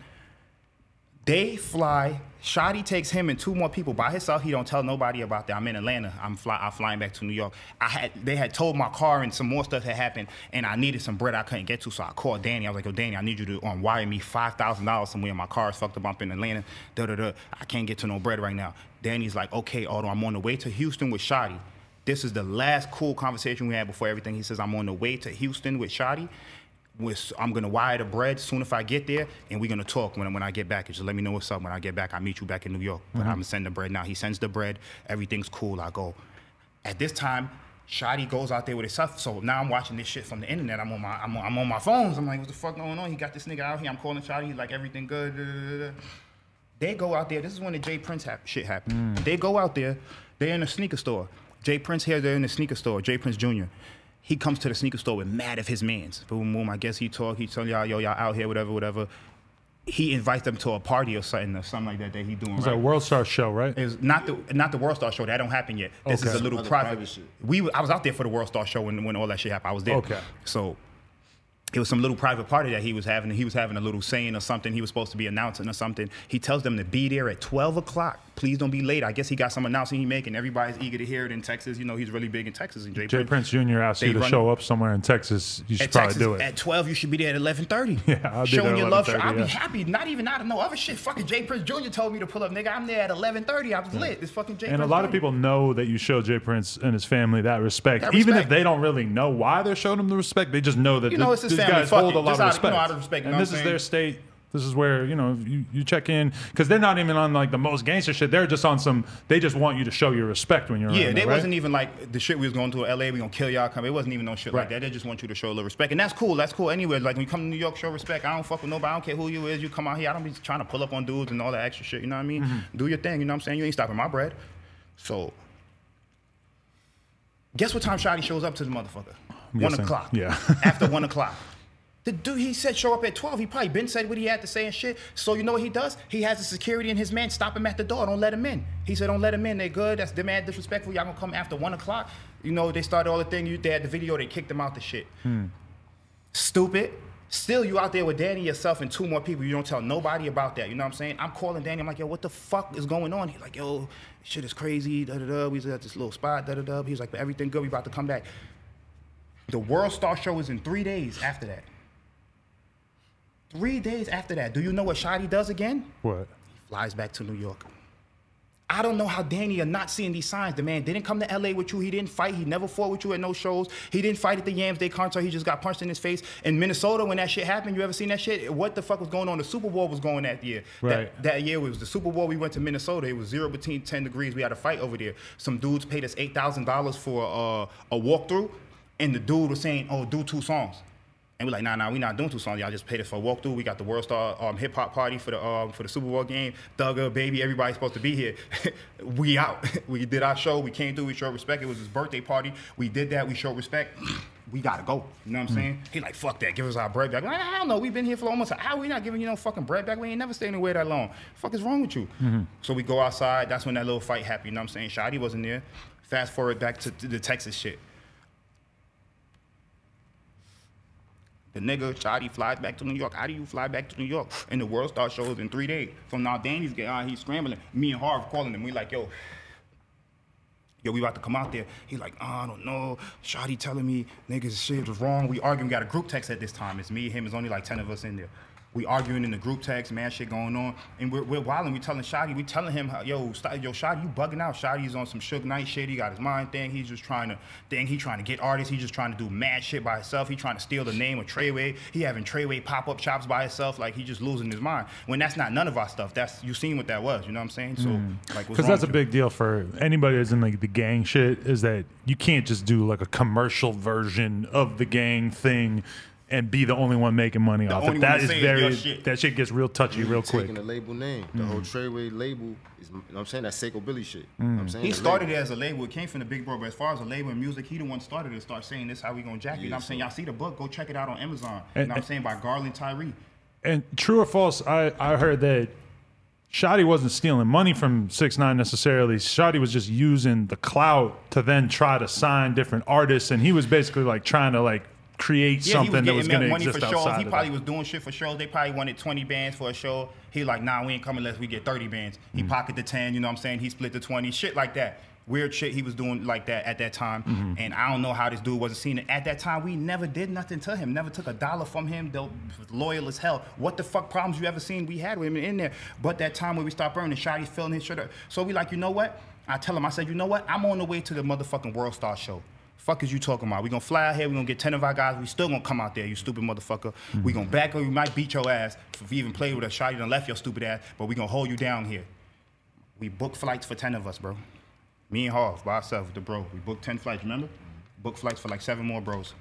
They fly. Shotti takes him and two more people by himself. He don't tell nobody about that. I'm in Atlanta. I'm fly. I'm flying back to New York. I had they had told my car and some more stuff had happened, and I needed some bread I couldn't get to. So I called Danny. I was like, "Yo, Danny, I need you to um, wire me five thousand dollars somewhere. My car is fucked up. I'm in Atlanta. Da da da. I can't get to no bread right now." Danny's like, "Okay, Otto, I'm on the way to Houston with Shotti." This is the last cool conversation we had before everything. He says, "I'm on the way to Houston with Shotti." With I'm gonna wire the bread soon if I get there, and we're gonna talk when when I get back. Just let me know what's up. When I get back, I meet you back in New York. But mm-hmm. I'm gonna send the bread now. He sends the bread. Everything's cool. I go. At this time, Shotti goes out there with his stuff. So now I'm watching this shit from the internet. I'm on my I'm on, I'm on my phones. I'm like, what the fuck going on? He got this nigga out here. I'm calling Shotti. He's like, everything good. da, da, da, da. They go out there. This is when the Jay Prince hap- shit happened. Mm. They go out there. They're in a sneaker store. Jay Prince here. They're in the sneaker store. Jay Prince Jr. He comes to the sneaker store with mad of his mans. Boom, boom. I guess he talk. He tell y'all, yo, y'all out here, whatever, whatever. He invites them to a party or something or something like that that he doing. It's right? a World Star show, right? It's not the not the World Star show. That don't happen yet. This Okay. is a little private. private shit. We I was out there for the World Star show when when all that shit happened. I was there. Okay. So it was some little private party that he was having. He was having a little saying or something. He was supposed to be announcing or something. He tells them to be there at 12 o'clock. Please don't be late. I guess he got some announcing he making. Everybody's eager to hear it in Texas. You know, he's really big in Texas. And Jay, Jay Prince Jr. asked you to show up somewhere in Texas. You should probably Texas, do it. At 12, you should be there at 11:30. *laughs* Yeah, I'll be Showing your love. 11:30, I'll be happy. Not even out of no other shit. Fucking Jay Prince Jr. told me to pull up, nigga. I'm there at 11:30. I was lit. It's fucking Jay and a Prince lot of people know that you show Jay Prince and his family that respect. That Even if they don't really know why they're showing him the respect, they just know that You know, th- it's his these family. guys Fuck hold it. a lot Just of out of- you respect. know, of respect, and this is their state. This is where you know you, you check in because they're not even on like the most gangster shit. They're just on some. They just want you to show your respect when you're on Yeah, around they there, right? wasn't even like the shit we was going to LA, we gonna kill y'all come. It wasn't even no shit Right. like that. They just want you to show a little respect. And that's cool. That's cool anyway. Like when you come to New York, show respect. I don't fuck with nobody. I don't care who you is. You come out here, I don't be trying to pull up on dudes and all that extra shit. You know what I mean? Mm-hmm. Do your thing, you know what I'm saying? You ain't stopping my bread. So guess what time Shotti shows up to the motherfucker? one guessing- o'clock. yeah. After one *laughs* o'clock. The dude, he said show up at 12. He probably been said what he had to say and shit. So you know what he does? He has the security and his man stop him at the door. Don't let him in. He said, don't let him in. They're good. That's the man disrespectful. Y'all gonna come after one o'clock. You know, they started all the thing. You they had the video, they kicked him out the shit. Hmm. Stupid. Still, you out there with Danny yourself and two more people. You don't tell nobody about that. You know what I'm saying? I'm calling Danny. I'm like, yo, what the fuck is going on? He's like, yo, shit is crazy. Da da da. We was at this little spot. Da da da. He's like, but everything good. We about to come back. The World Star Show is in three days after that. Three days after that. Do you know what Shotti does again? what? He flies back to New York. I don't know how Danny are not seeing these signs. The man didn't come to LA with you. He didn't fight. He never fought with you at no shows. He didn't fight at the Yams Day concert. He just got punched in his face. In Minnesota, when that shit happened, you ever seen that shit? What the fuck was going on? The Super Bowl was going that year. Right. That, that year it was the Super Bowl. We went to Minnesota. It was zero between 10 degrees. We had a fight over there. Some dudes paid us $8,000 for uh, a walkthrough. And the dude was saying, oh, do two songs. And we're like, nah, nah, we not doing two songs. Y'all just paid us for a walkthrough. We got the World Star um, hip hop party for the um, for the Super Bowl game. Thugger, baby, everybody's supposed to be here. *laughs* we out. *laughs* we did our show. We came through. We showed respect. It was his birthday party. We did that. We showed respect. *sniffs* we gotta go. You know what I'm saying? He like, fuck that. Give us our bread back. Like, I don't know. We've been here for almost an hour. We not giving you no fucking bread back. We ain't never staying away that long. Fuck is wrong with you? So we go outside. That's when that little fight happened. You know what I'm saying? Shotti wasn't there. Fast forward back to, to the Texas shit. The nigga Shotti flies back to New York. How do you fly back to New York? And the World Star shows in three days. So now Danny's getting out, he's scrambling. Me and Harv calling him. We like, yo, yo, we about to come out there. He like, oh, I don't know. Shotti telling me niggas shit was wrong. We arguing. We got a group text at this time. It's me, him. It's only like ten of us in there. We arguing in the group text, man, shit going on, and we're, we're wilding. We telling Shotti, we telling him, how, yo, yo, Shotti, you bugging out. Shotti's on some Suge Knight shit. He got his mind thing. He's just trying to thing. He trying to get artists. He's just trying to do mad shit by himself. He trying to steal the name of Treyway. He having Treyway pop up shops by himself. Like he just losing his mind. When that's not none of our stuff. That's you seen what that was. You know what I'm saying? So mm. like, Because that's a you? big deal for anybody that's in like the gang shit. Is that you can't just do like a commercial version of the gang thing and be the only one making money off only it. one That to is say it's your very shit. that shit gets real touchy real quick. Taking the label name, the mm. whole Treyway label is, you know what I'm saying? That's Seqo Billy shit. You know what I'm mm. saying? He The started it as a label. It came from the big bro. But as far as a label and music, he the one started it. Start saying this how we gonna jack you. You know I'm Yeah, saying? so- Y'all see the book? Go check it out on Amazon. And- you know what I'm saying? By Garland Tyree. And true or false, I, I heard that Shotti wasn't stealing money from Six Nine necessarily. Shotti was just using the clout to then try to sign different artists, and he was basically like trying to like create Yeah, something that he was going getting to money for exist shows. outside He probably was doing shit for shows. They probably wanted 20 bands for a show. He like, nah, we ain't coming unless we get 30 bands. He Mm. pocketed the 10, you know what I'm saying? He split the 20, shit like that. Weird shit he was doing like that at that time. Mm-hmm. And I don't know how this dude wasn't seen. it. At that time, we never did nothing to him. Never took a dollar from him. Though loyal as hell. What the fuck problems you ever seen we had with him in there? But that time when we stopped burning, Shotti filling his shit up. So we like, you know what? I tell him, I said, you know what? I'm on the way to the motherfucking World Star show. Fuck is you talking about? We gonna fly out here. We gonna get ten of our guys. We still gonna come out there. You stupid motherfucker. Mm-hmm. We gonna back or we might beat your ass if you even played with us. Shot you done left your stupid ass. But we gonna hold you down here. We booked flights for ten of us, bro. Me and Hoff by ourselves, the bro. We booked ten flights. Remember? Booked flights for like seven more bros.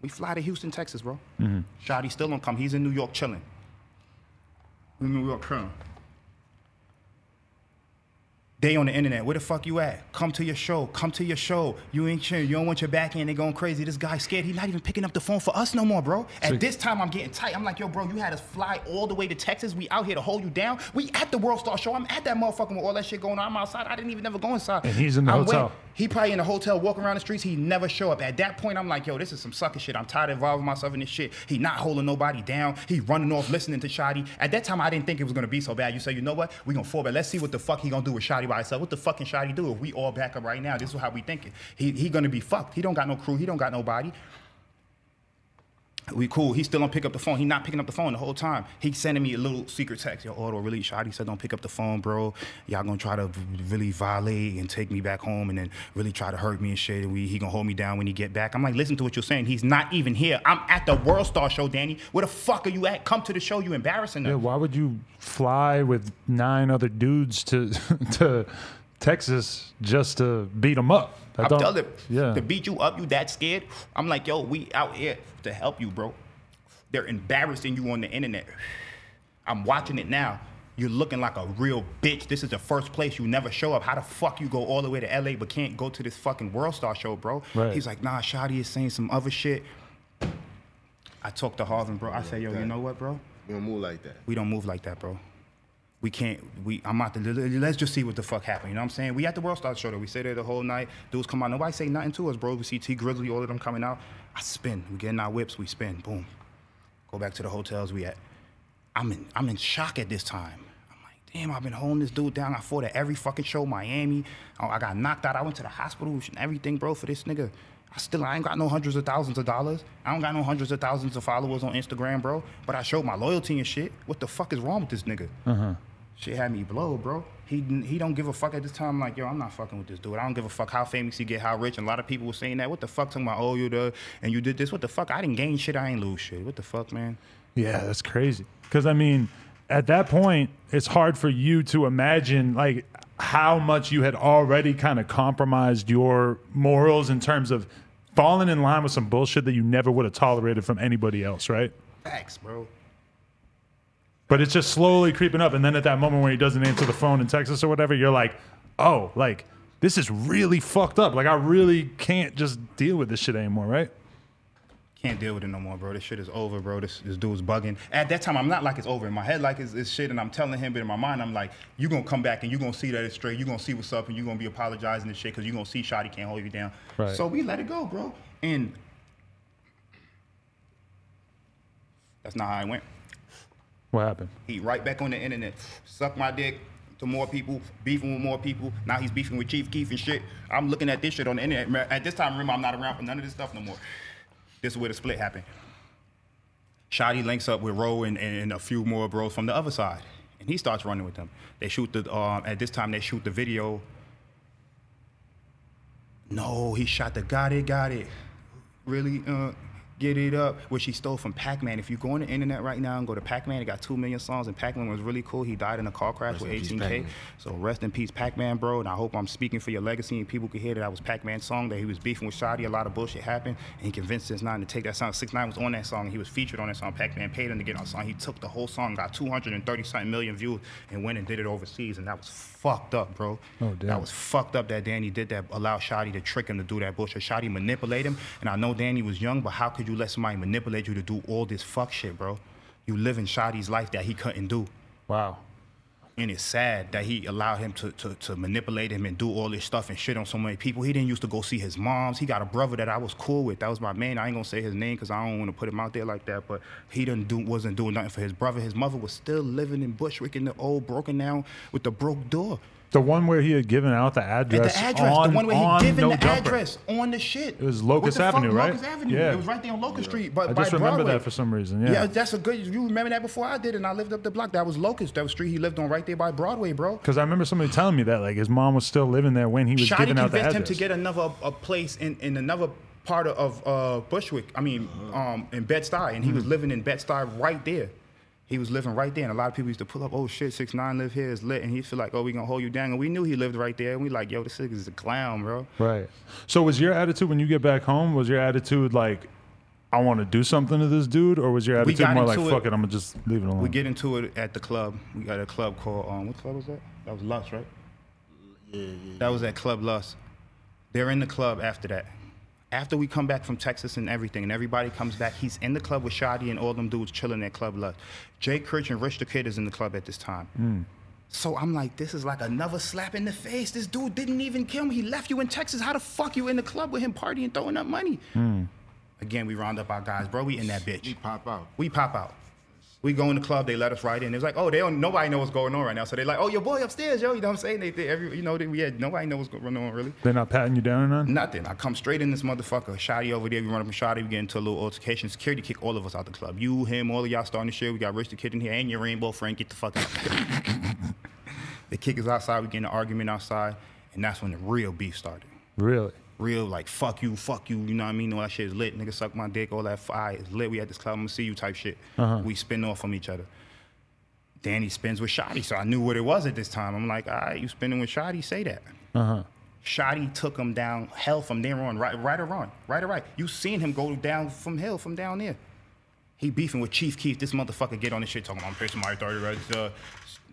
We fly to Houston, Texas, bro. Mm-hmm. Shotti still don't come. He's in New York chilling. In New York chilling. They on the internet. Where the fuck you at? Come to your show. Come to your show. You ain't cheering. You don't want your back end. They going crazy. This guy's scared. He's not even picking up the phone for us no more, bro. At this time, I'm getting tight. I'm like, yo, bro, you had us fly all the way to Texas. We out here to hold you down. We at the World Star Show. I'm at that motherfucker with all that shit going on. I'm outside. I didn't even never go inside. And he's in the I'm hotel. waiting. He probably in the hotel walking around the streets. He never show up. At that point, I'm like, yo, this is some sucker shit. I'm tired of involving myself in this shit. He not holding nobody down. He running off listening to Shotti. At that time, I didn't think it was gonna be so bad. You say, you know what? We gonna fall back. Let's see what the fuck he gonna do with Shotti by himself. What the fucking Shotti do if we all back up right now? This is how we thinking. He he gonna be fucked. He don't got no crew. He don't got nobody. We cool. He still don't pick up the phone. He not picking up the phone the whole time. He sending me a little secret text. Yo, auto release. Shotti said don't pick up the phone, bro. Y'all gonna try to really violate and take me back home and then really try to hurt me and shit. And we, he gonna hold me down when he get back. I'm like, listen to what you're saying. He's not even here. I'm at the World Star show, Danny. Where the fuck are you at? Come to the show. You embarrassing Yeah, why would you fly with nine other dudes to *laughs* to Texas just to beat them up? I I'm don't- telling Yeah. to beat you up, you that scared. I'm like, yo, we out here to help you, bro. They're embarrassing you on the internet. I'm watching it now. You're looking like a real bitch. This is the first place you never show up. How the fuck you go all the way to LA but can't go to this fucking World Star show, bro? Right. He's like, nah, Shotti is saying some other shit. I talked to Harvin, bro. I say, yo, you know what, bro? We don't move like that. We don't move like that, bro. We can't. We. I'm out the. Let's just see what the fuck happened. You know what I'm saying? We at the World Star show. We stay there the whole night. Dudes come out. Nobody say nothing to us, bro. We see Tee Grizzley, all of them coming out. I spin. We get in our whips. We spin. Boom. Go back to the hotels we at. I'm in. I'm in shock at this time. I'm like, damn. I've been holding this dude down. I fought at every fucking show, Miami. I, got knocked out. I went to the hospital and everything, bro, for this nigga. I still I ain't got no hundreds of thousands of dollars. I don't got no hundreds of thousands of followers on Instagram, bro. But I showed my loyalty and shit. What the fuck is wrong with this nigga? Uh-huh. Shit had me blow, bro. He he don't give a fuck at this time. I'm like, yo, I'm not fucking with this dude. I don't give a fuck how famous he get, how rich. And a lot of people were saying that. What the fuck talking about? Oh, you the and you did this. What the fuck? I didn't gain shit. I ain't lose shit. What the fuck, man? Yeah, that's crazy. Because I mean, at that point, it's hard for you to imagine like how much you had already kind of compromised your morals in terms of falling in line with some bullshit that you never would have tolerated from anybody else, right? Facts, bro. But it's just slowly creeping up, and then at that moment when he doesn't answer the phone in Texas or whatever, you're like, oh, like this is really fucked up. Like I really can't just deal with this shit anymore, right? Can't deal with it no more, bro. This shit is over, bro. This this dude's bugging. At that time, I'm not like it's over. In my head, like it's, it's shit, and I'm telling him, but in my mind, I'm like, "You're gonna come back and you're gonna see that it's straight. You're gonna see what's up, and you're gonna be apologizing and shit, cause you're gonna see Shotti can't hold you down. Right. So we let it go, bro. And that's not how I went. What happened? He right back on the internet, suck my dick to more people, beefing with more people. Now he's beefing with Chief Keef and shit. I'm looking at this shit on the internet. At this time, remember, I'm not around for none of this stuff no more. This is where the split happened. Shotti links up with Roe and, and a few more bros from the other side, and he starts running with them. They shoot the um, at this time they shoot the video. No, he shot the got it, got it. Really, uh, get it up, which he stole from Pac-Man. If you go on the internet right now and go to Pac-Man, it got two million songs, and Pac-Man was really cool. He died in a car crash Rest with 18K. Pac-Man. So rest in peace, Pac-Man, bro. And I hope I'm speaking for your legacy and people could hear that I was Pac-Man's song, that he was beefing with Shotti. A lot of bullshit happened, and he convinced 6 9 to take that song. 6 9 was on that song, and he was featured on that song. Pac-Man paid him to get on the song. He took the whole song, got 230 something million views, and went and did it overseas, and that was fucked up, bro. Oh, damn. That was fucked up that Danny did that, allow Shotti to trick him to do that bullshit. Shotti manipulate him, and I know Danny was young, but how could you let somebody manipulate you to do all this fuck shit, bro? You live in Shotti's life that he couldn't do. Wow. And it's sad that he allowed him to, to, to manipulate him and do all this stuff and shit on so many people. He didn't used to go see his moms. He got a brother that I was cool with. That was my man. I ain't gonna say his name because I don't want to put him out there like that. But he didn't do wasn't doing nothing for his brother. His mother was still living in Bushwick in the old broken down with the broke door. The one where he had given out the address. the address, on, the one where he given no the jumper. address on the shit. It was Locust the fuck? Avenue, right? Locust Avenue. Yeah. It was right there on Locust Street. But I by just remember Broadway. that for some reason. Yeah. Yeah, that's a good. You remember that before I did, and I lived up the block. That was Locust. That was street he lived on right there by Broadway, bro. Because I remember somebody telling me that like his mom was still living there when he was Shotti giving out the convinced address. him to get another a place in, in another part of uh, Bushwick. I mean, um, in Bed Stuy, and he Mm-hmm. was living in Bed Stuy right there. He was living right there, and a lot of people used to pull up. Oh shit, six nine live here is lit, and he feel like, oh, we gonna hold you down, and we knew he lived right there, and we like, yo, this nigga is a clown, bro. Right. So was your attitude when you get back home? Was your attitude like, I want to do something to this dude, or was your attitude more like, it- fuck it, I'm gonna just leave it alone? We get into it at the club. We got a club called um, what club was that? That was Lust, right? Yeah, yeah. That was at Club Lust. They're in the club after that. After we come back from Texas and everything, and everybody comes back, he's in the club with Shotti and all them dudes chilling at Club Lust. Jay Kirch and Rich the Kid is in the club at this time. Mm. So I'm like, this is like another slap in the face. This dude didn't even kill me. He left you in Texas. How the fuck you in the club with him partying, throwing up money? Mm. Again, we round up our guys, bro. We in that bitch. We pop out. We pop out. We go in the club, they let us right in. It's like, oh, they don't. Nobody know what's going on right now. So they're like, oh, your boy upstairs, yo. You know what I'm saying? They, they every, you know, they, we had nobody know what's going on really. They're not patting you down or nothing? Nothing. I come straight in this motherfucker. Shotti over there. We run up and Shotti. We get into a little altercation. Security kick all of us out the club. You, him, all of y'all starting to share. We got Rich the Kid in here and your rainbow friend. Get the fuck out. *laughs* they kick us outside. We get in an argument outside. And that's when the real beef started. Really? Real like fuck you, fuck you, you know what I mean? All that shit is lit. Nigga suck my dick, all that fire is lit. We at this club, I'm gonna see you type shit. We spin off from each other. Danny spins with Shotti, so I knew what it was at this time. I'm like, all right, you spinning with Shotti, say that. Uh-huh. Shotti took him down hell from there on, right, right or wrong, right or right. You seen him go down from hell from down there. He beefing with Chief Keef. This motherfucker get on this shit talking about I'm pissing my authority register.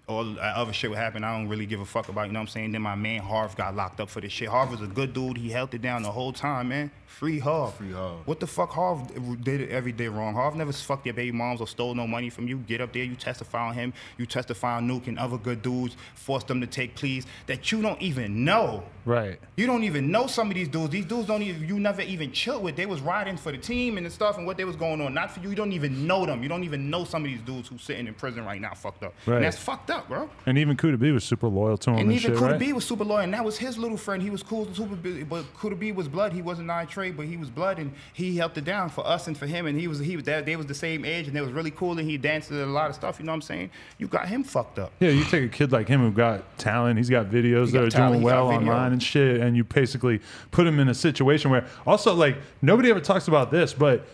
All that other shit would happen. I don't really give a fuck about. You know what I'm saying? Then my man Harv got locked up for this shit. Harv was a good dude. He held it down the whole time, man. Free Harv. Free Harv. What the fuck Harv did it every day wrong? Harv never fucked your baby moms or stole no money from you. Get up there, you testify on him. You testify on Nuke and other good dudes. Force them to take pleas that you don't even know. Right. You don't even know some of these dudes. These dudes don't even you never even chill with. They was riding for the team and the stuff and what they was going on. Not for you. You don't even know them. You don't even know some of these dudes who's sitting in prison right now fucked up. Right. And that's fucked up, bro. And even Kooda B was super loyal to him and, And even shit, Kooda right? B was super loyal, and that was his little friend. He was cool, super, B- but Kooda B was blood. He wasn't nine trey, but he was blood, and he helped it down for us and for him. And he was he was that they was the same age, and they was really cool, and he danced a lot of stuff. You know what I'm saying? You got him fucked up. Yeah, you take a kid like him who got talent, he's got videos He that got are talent, doing well online and shit, and you basically put him in a situation where also like nobody ever talks about this, but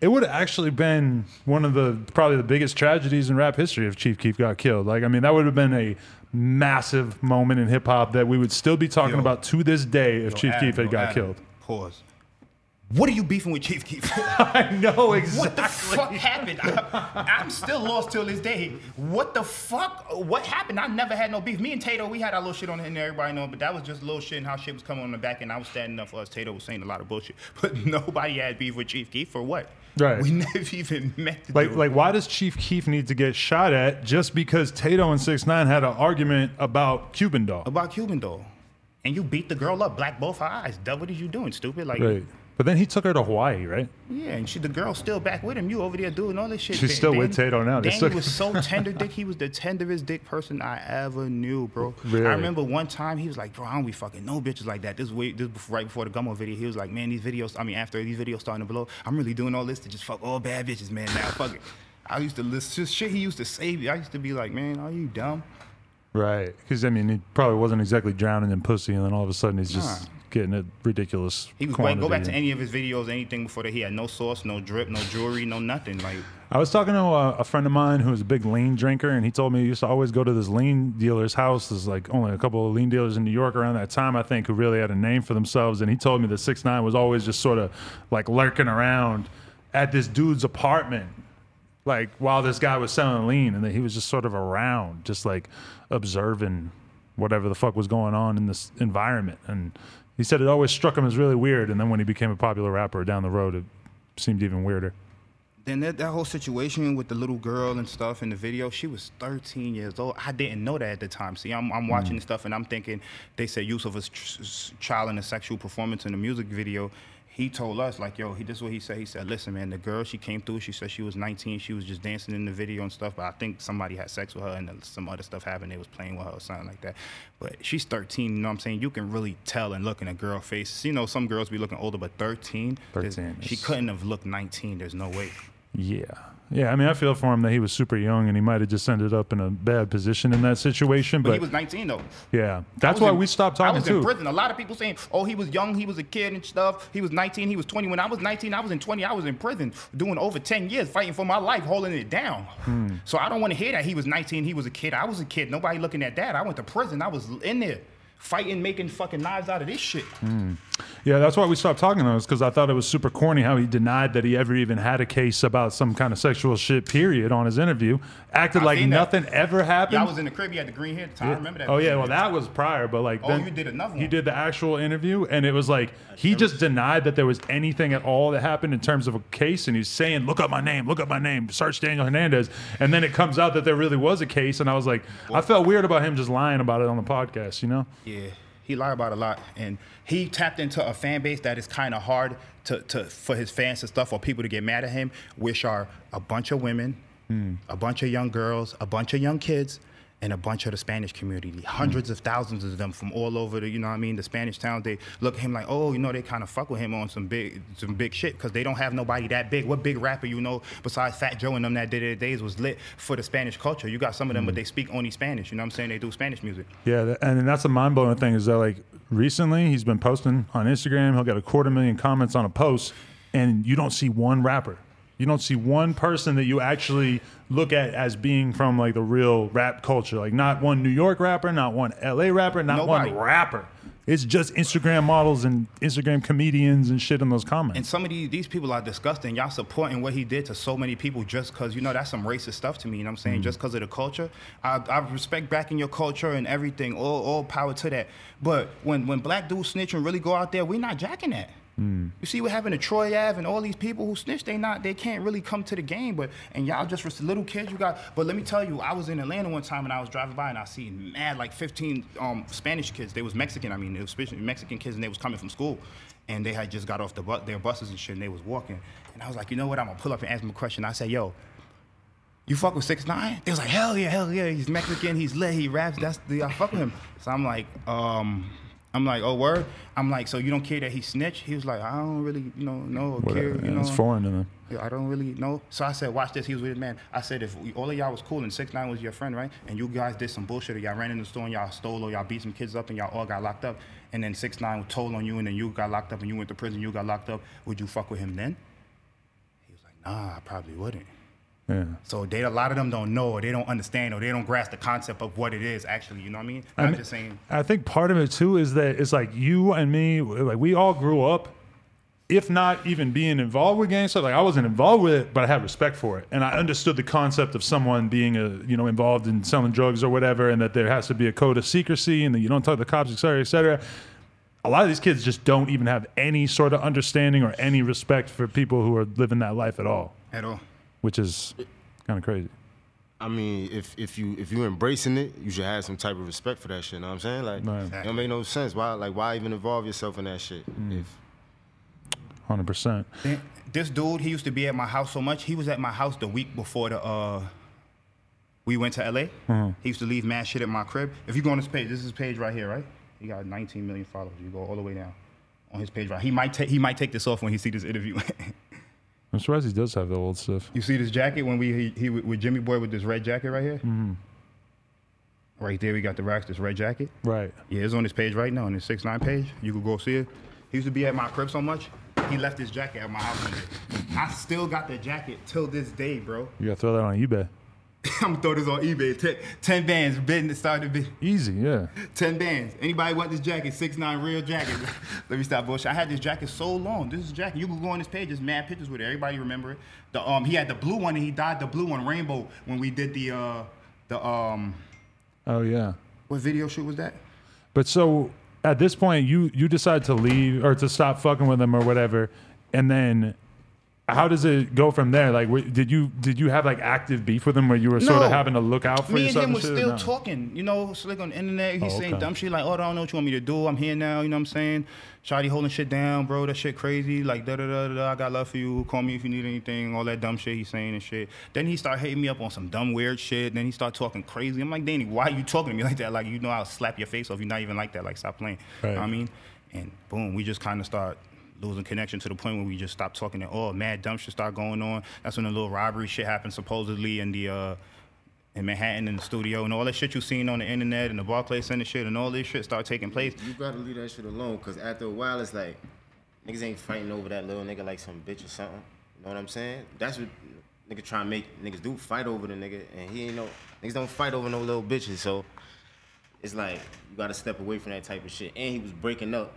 it would have actually been one of the probably the biggest tragedies in rap history if Chief Keef got killed. Like, I mean, that would have been a massive moment in hip hop that we would still be talking Yo. about to this day if Yo, Chief Adam, Keef had yo, got Adam, killed. Pause. What are you beefing with Chief Keef? *laughs* I know exactly. What the fuck happened? I, am still lost till this day. What the fuck? What happened? I never had no beef. Me and Tadoe, we had our little shit on and everybody know, but that was just little shit and how shit was coming on the back end. I was standing up for us. Tadoe was saying a lot of bullshit, *laughs* but nobody had beef with Chief Keef for what? Right. We *laughs* never even met the Like, dude. like, why does Chief Keef need to get shot at just because Tadoe and Six Nine had an argument about Cuban Doll? about Cuban doll. And you beat the girl up, black both her eyes. Duh, what are you doing, stupid? Like, Right. But then he took her to Hawaii, right? Yeah, and she, the girl's still back with him. You over there doing all this shit. She's Dan- still with Tadoe now. They Danny still- was so tender dick. He was the tenderest dick person I ever knew, bro. Really? I remember one time he was like, "Bro, I don't be fucking no bitches like that." This way, this right before the Gummo video, he was like, "Man, these videos. I mean, after these videos starting to blow, I'm really doing all this to just fuck all bad bitches, man. Now fuck it." *laughs* I used to listen to shit he used to say. I used to be like, "Man, are you dumb?" Right. Because I mean, he probably wasn't exactly drowning in pussy, and then all of a sudden he's just Nah. Getting a ridiculous. He was like, go back to any of his videos, anything before that. He had no sauce, no drip, no jewelry, no nothing. Like, I was talking to a, a friend of mine who was a big lean drinker, and he told me he used to always go to this lean dealer's house. There's like only a couple of lean dealers in New York around that time, I think, who really had a name for themselves. And he told me that Six Nine was always just sort of like lurking around at this dude's apartment, like while this guy was selling lean, and that he was just sort of around, just like observing whatever the fuck was going on in this environment. And he said it always struck him as really weird. And then when he became a popular rapper down the road, it seemed even weirder. then that, that whole situation with the little girl and stuff in the video, she was 13 years old. I didn't know that at the time. See, I'm, I'm hmm. watching this stuff and I'm thinking they said use of a ch- child in a sexual performance in a music video. He told us like, yo, he, this is what he said. He said, listen, man, the girl she came through. She said she was 19. She was just dancing in the video and stuff. But I think somebody had sex with her and then some other stuff happened. They was playing with her or something like that. But she's 13. You know what I'm saying? You can really tell and look in a girl face. You know, some girls be looking older, but 13. 13 She couldn't have looked 19. There's no way. Yeah. Yeah, I mean, I feel for him that he was super young and he might have just ended up in a bad position in that situation. But But, he was 19 though. yeah, that's why in- we stopped talking. I was in too. prison. A lot of people saying, "Oh, he was young. He was a kid and stuff. He was 19. He was 20." When I was 19, I was in 20. I was in prison doing over 10 years, fighting for my life, holding it down. Hmm. So I don't want to hear that he was 19. He was a kid. I was a kid. Nobody looking at that. I went to prison. I was in there fighting, making fucking knives out of this shit. Hmm. Yeah, that's why we stopped talking to him, because I thought it was super corny how he denied that he ever even had a case about some kind of sexual shit, period, on his interview. Acted I like seen that. nothing ever happened. Yeah, I was in the crib. He had the green hair at the time. I remember that. Oh yeah, well that was prior, but like Oh, then you did another He did the actual interview, and it was like he just denied that there was anything at all that happened in terms of a case, and he's saying, "Look up my name, look up my name, search Daniel Hernandez," and then it comes out that there really was a case, and I was like, I felt weird about him just lying about it on the podcast, you know? Yeah, he lied about a lot, and he tapped into a fan base that is kind of hard to, to for his fans and stuff or people to get mad at him, which are a bunch of women, hmm. a bunch of young girls, a bunch of young kids, and a bunch of the Spanish community. Hundreds of thousands of them from all over the, you know what I mean, the Spanish towns. They look at him like, oh, you know, they kind of fuck with him on some big, some big shit because they don't have nobody that big. What big rapper you know besides Fat Joe and them that did it days was lit for the Spanish culture? You got some of them, but mm. they speak only Spanish. You know what I'm saying? They do Spanish music. Yeah, and that's a mind blowing thing is that like recently he's been posting on Instagram. He'll get a quarter million comments on a post, and you don't see one rapper. You don't see one person that you actually look at as being from like the real rap culture. Like not one New York rapper, not one LA rapper, not Nobody. one rapper. It's just Instagram models and Instagram comedians and shit in those comments. And some of these these people are disgusting. Y'all supporting what he did to so many people just because you know that's some racist stuff to me. You know what I'm saying? Mm-hmm. Just because of the culture, I, I respect backing your culture and everything. All, all power to that. But when when black dudes snitch and really go out there, we're not jacking that. You see what happened to Troy Ave and all these people who snitch. They not they can't really come to the game. But and y'all just was little kids. You got. But let me tell you, I was in Atlanta one time and I was driving by and I seen mad like 15 um, Spanish kids. They was Mexican. I mean, it was Mexican kids and they was coming from school and they had just got off the bu- their buses and shit, and they was walking. And I was like, you know what? I'm gonna pull up and ask them a question. I said, yo, you fuck with six nine? They was like, hell yeah, hell yeah. He's Mexican. He's lit. He raps. That's the I fuck with him. So I'm like, um. I'm like, oh word. I'm like, so you don't care that he snitched? He was like, I don't really, you know, know or care. You know, it's foreign to them. I don't really know. So I said, watch this. He was with his man. I said, if we, all of y'all was cool and six nine was your friend, right? And you guys did some bullshit, or y'all ran in the store and y'all stole, or y'all beat some kids up, and y'all all got locked up, and then six nine told on you, and then you got locked up, and you went to prison, you got locked up. Would you fuck with him then? He was like, Nah, I probably wouldn't. Yeah. So they a lot of them don't know, or they don't understand, or they don't grasp the concept of what it is actually. You know what I mean? I'm mean- just saying. I think part of it too is that it's like you and me, like we all grew up, if not even being involved with gang stuff. Like I wasn't involved with it, but I had respect for it, and I understood the concept of someone being a you know involved in selling drugs or whatever, and that there has to be a code of secrecy, and that you don't talk to the cops, et cetera, et cetera. A lot of these kids just don't even have any sort of understanding or any respect for people who are living that life at all, At all. Which is kind of crazy. I mean, if if you if you embracing it, you should have some type of respect for that shit. You Know what I'm saying? Like, Right. it don't make no sense. Why like why even involve yourself in that shit? Mm. If hundred percent. This dude, he used to be at my house so much. He was at my house the week before the uh we went to LA. Mm-hmm. He used to leave mad shit at my crib. If you go on his page, this is his page right here, right? He got 19 million followers. You go all the way down on his page right. He might take he might take this off when he see this interview. *laughs* I'm surprised he does have the old stuff. you see this jacket when we he, he with Jimmy Boy with this red jacket right here. Mm-hmm. Right there, we got the racks. This red jacket. Right. Yeah, it's on his page right now, on his six nine page. You could go see it. He used to be at my crib so much, he left his jacket at my house. I still got the jacket till this day, bro. You gotta throw that on eBay. *laughs* I'm gonna throw this on eBay. Ten, 10 bands, bidding started bid. Easy, yeah. 10 bands. Anybody want this jacket? Six nine real jacket. *laughs* Let me stop bullshit. I had this jacket so long. This is jacket. You can go on this page. There's mad pictures with it. Everybody remember it. The um he had the blue one and he dyed the blue one rainbow when we did the uh the um Oh yeah. what video shoot was that? But so at this point, you you decide to leave or to stop fucking with him or whatever, and then how does it go from there? Like, wh- did you did you have like active beef with him where you were sort No. of having to look out for Me and yourself him was shit, still no? talking, you know, slick on the internet. He's Oh, saying okay. dumb shit like, oh, I don't know what you want me to do. I'm here now, you know what I'm saying? Shotty holding shit down, bro. That shit crazy. Like, da da da da. da. I got love for you. Call me if you need anything. All that dumb shit he's saying and shit. Then he started hitting me up on some dumb weird shit. Then he started talking crazy. I'm like, Danny, why you talking to me like that? Like, you know, I'll slap your face off. You're not even like that. Like, stop playing. You know what I mean? And boom, we just kind of start losing connection to the point where we just stopped talking at all. Mad dumb shit start going on. That's when the little robbery shit happened supposedly in the uh in Manhattan in the studio and all that shit you seen on the internet and the Barclays Center shit and all this shit start taking place. You gotta leave that shit alone, cause after a while it's like niggas ain't fighting over that little nigga like some bitch or something. You know what I'm saying? That's what nigga try to make niggas do, fight over the nigga, and he ain't no niggas don't fight over no little bitches. So it's like you gotta step away from that type of shit. And he was breaking up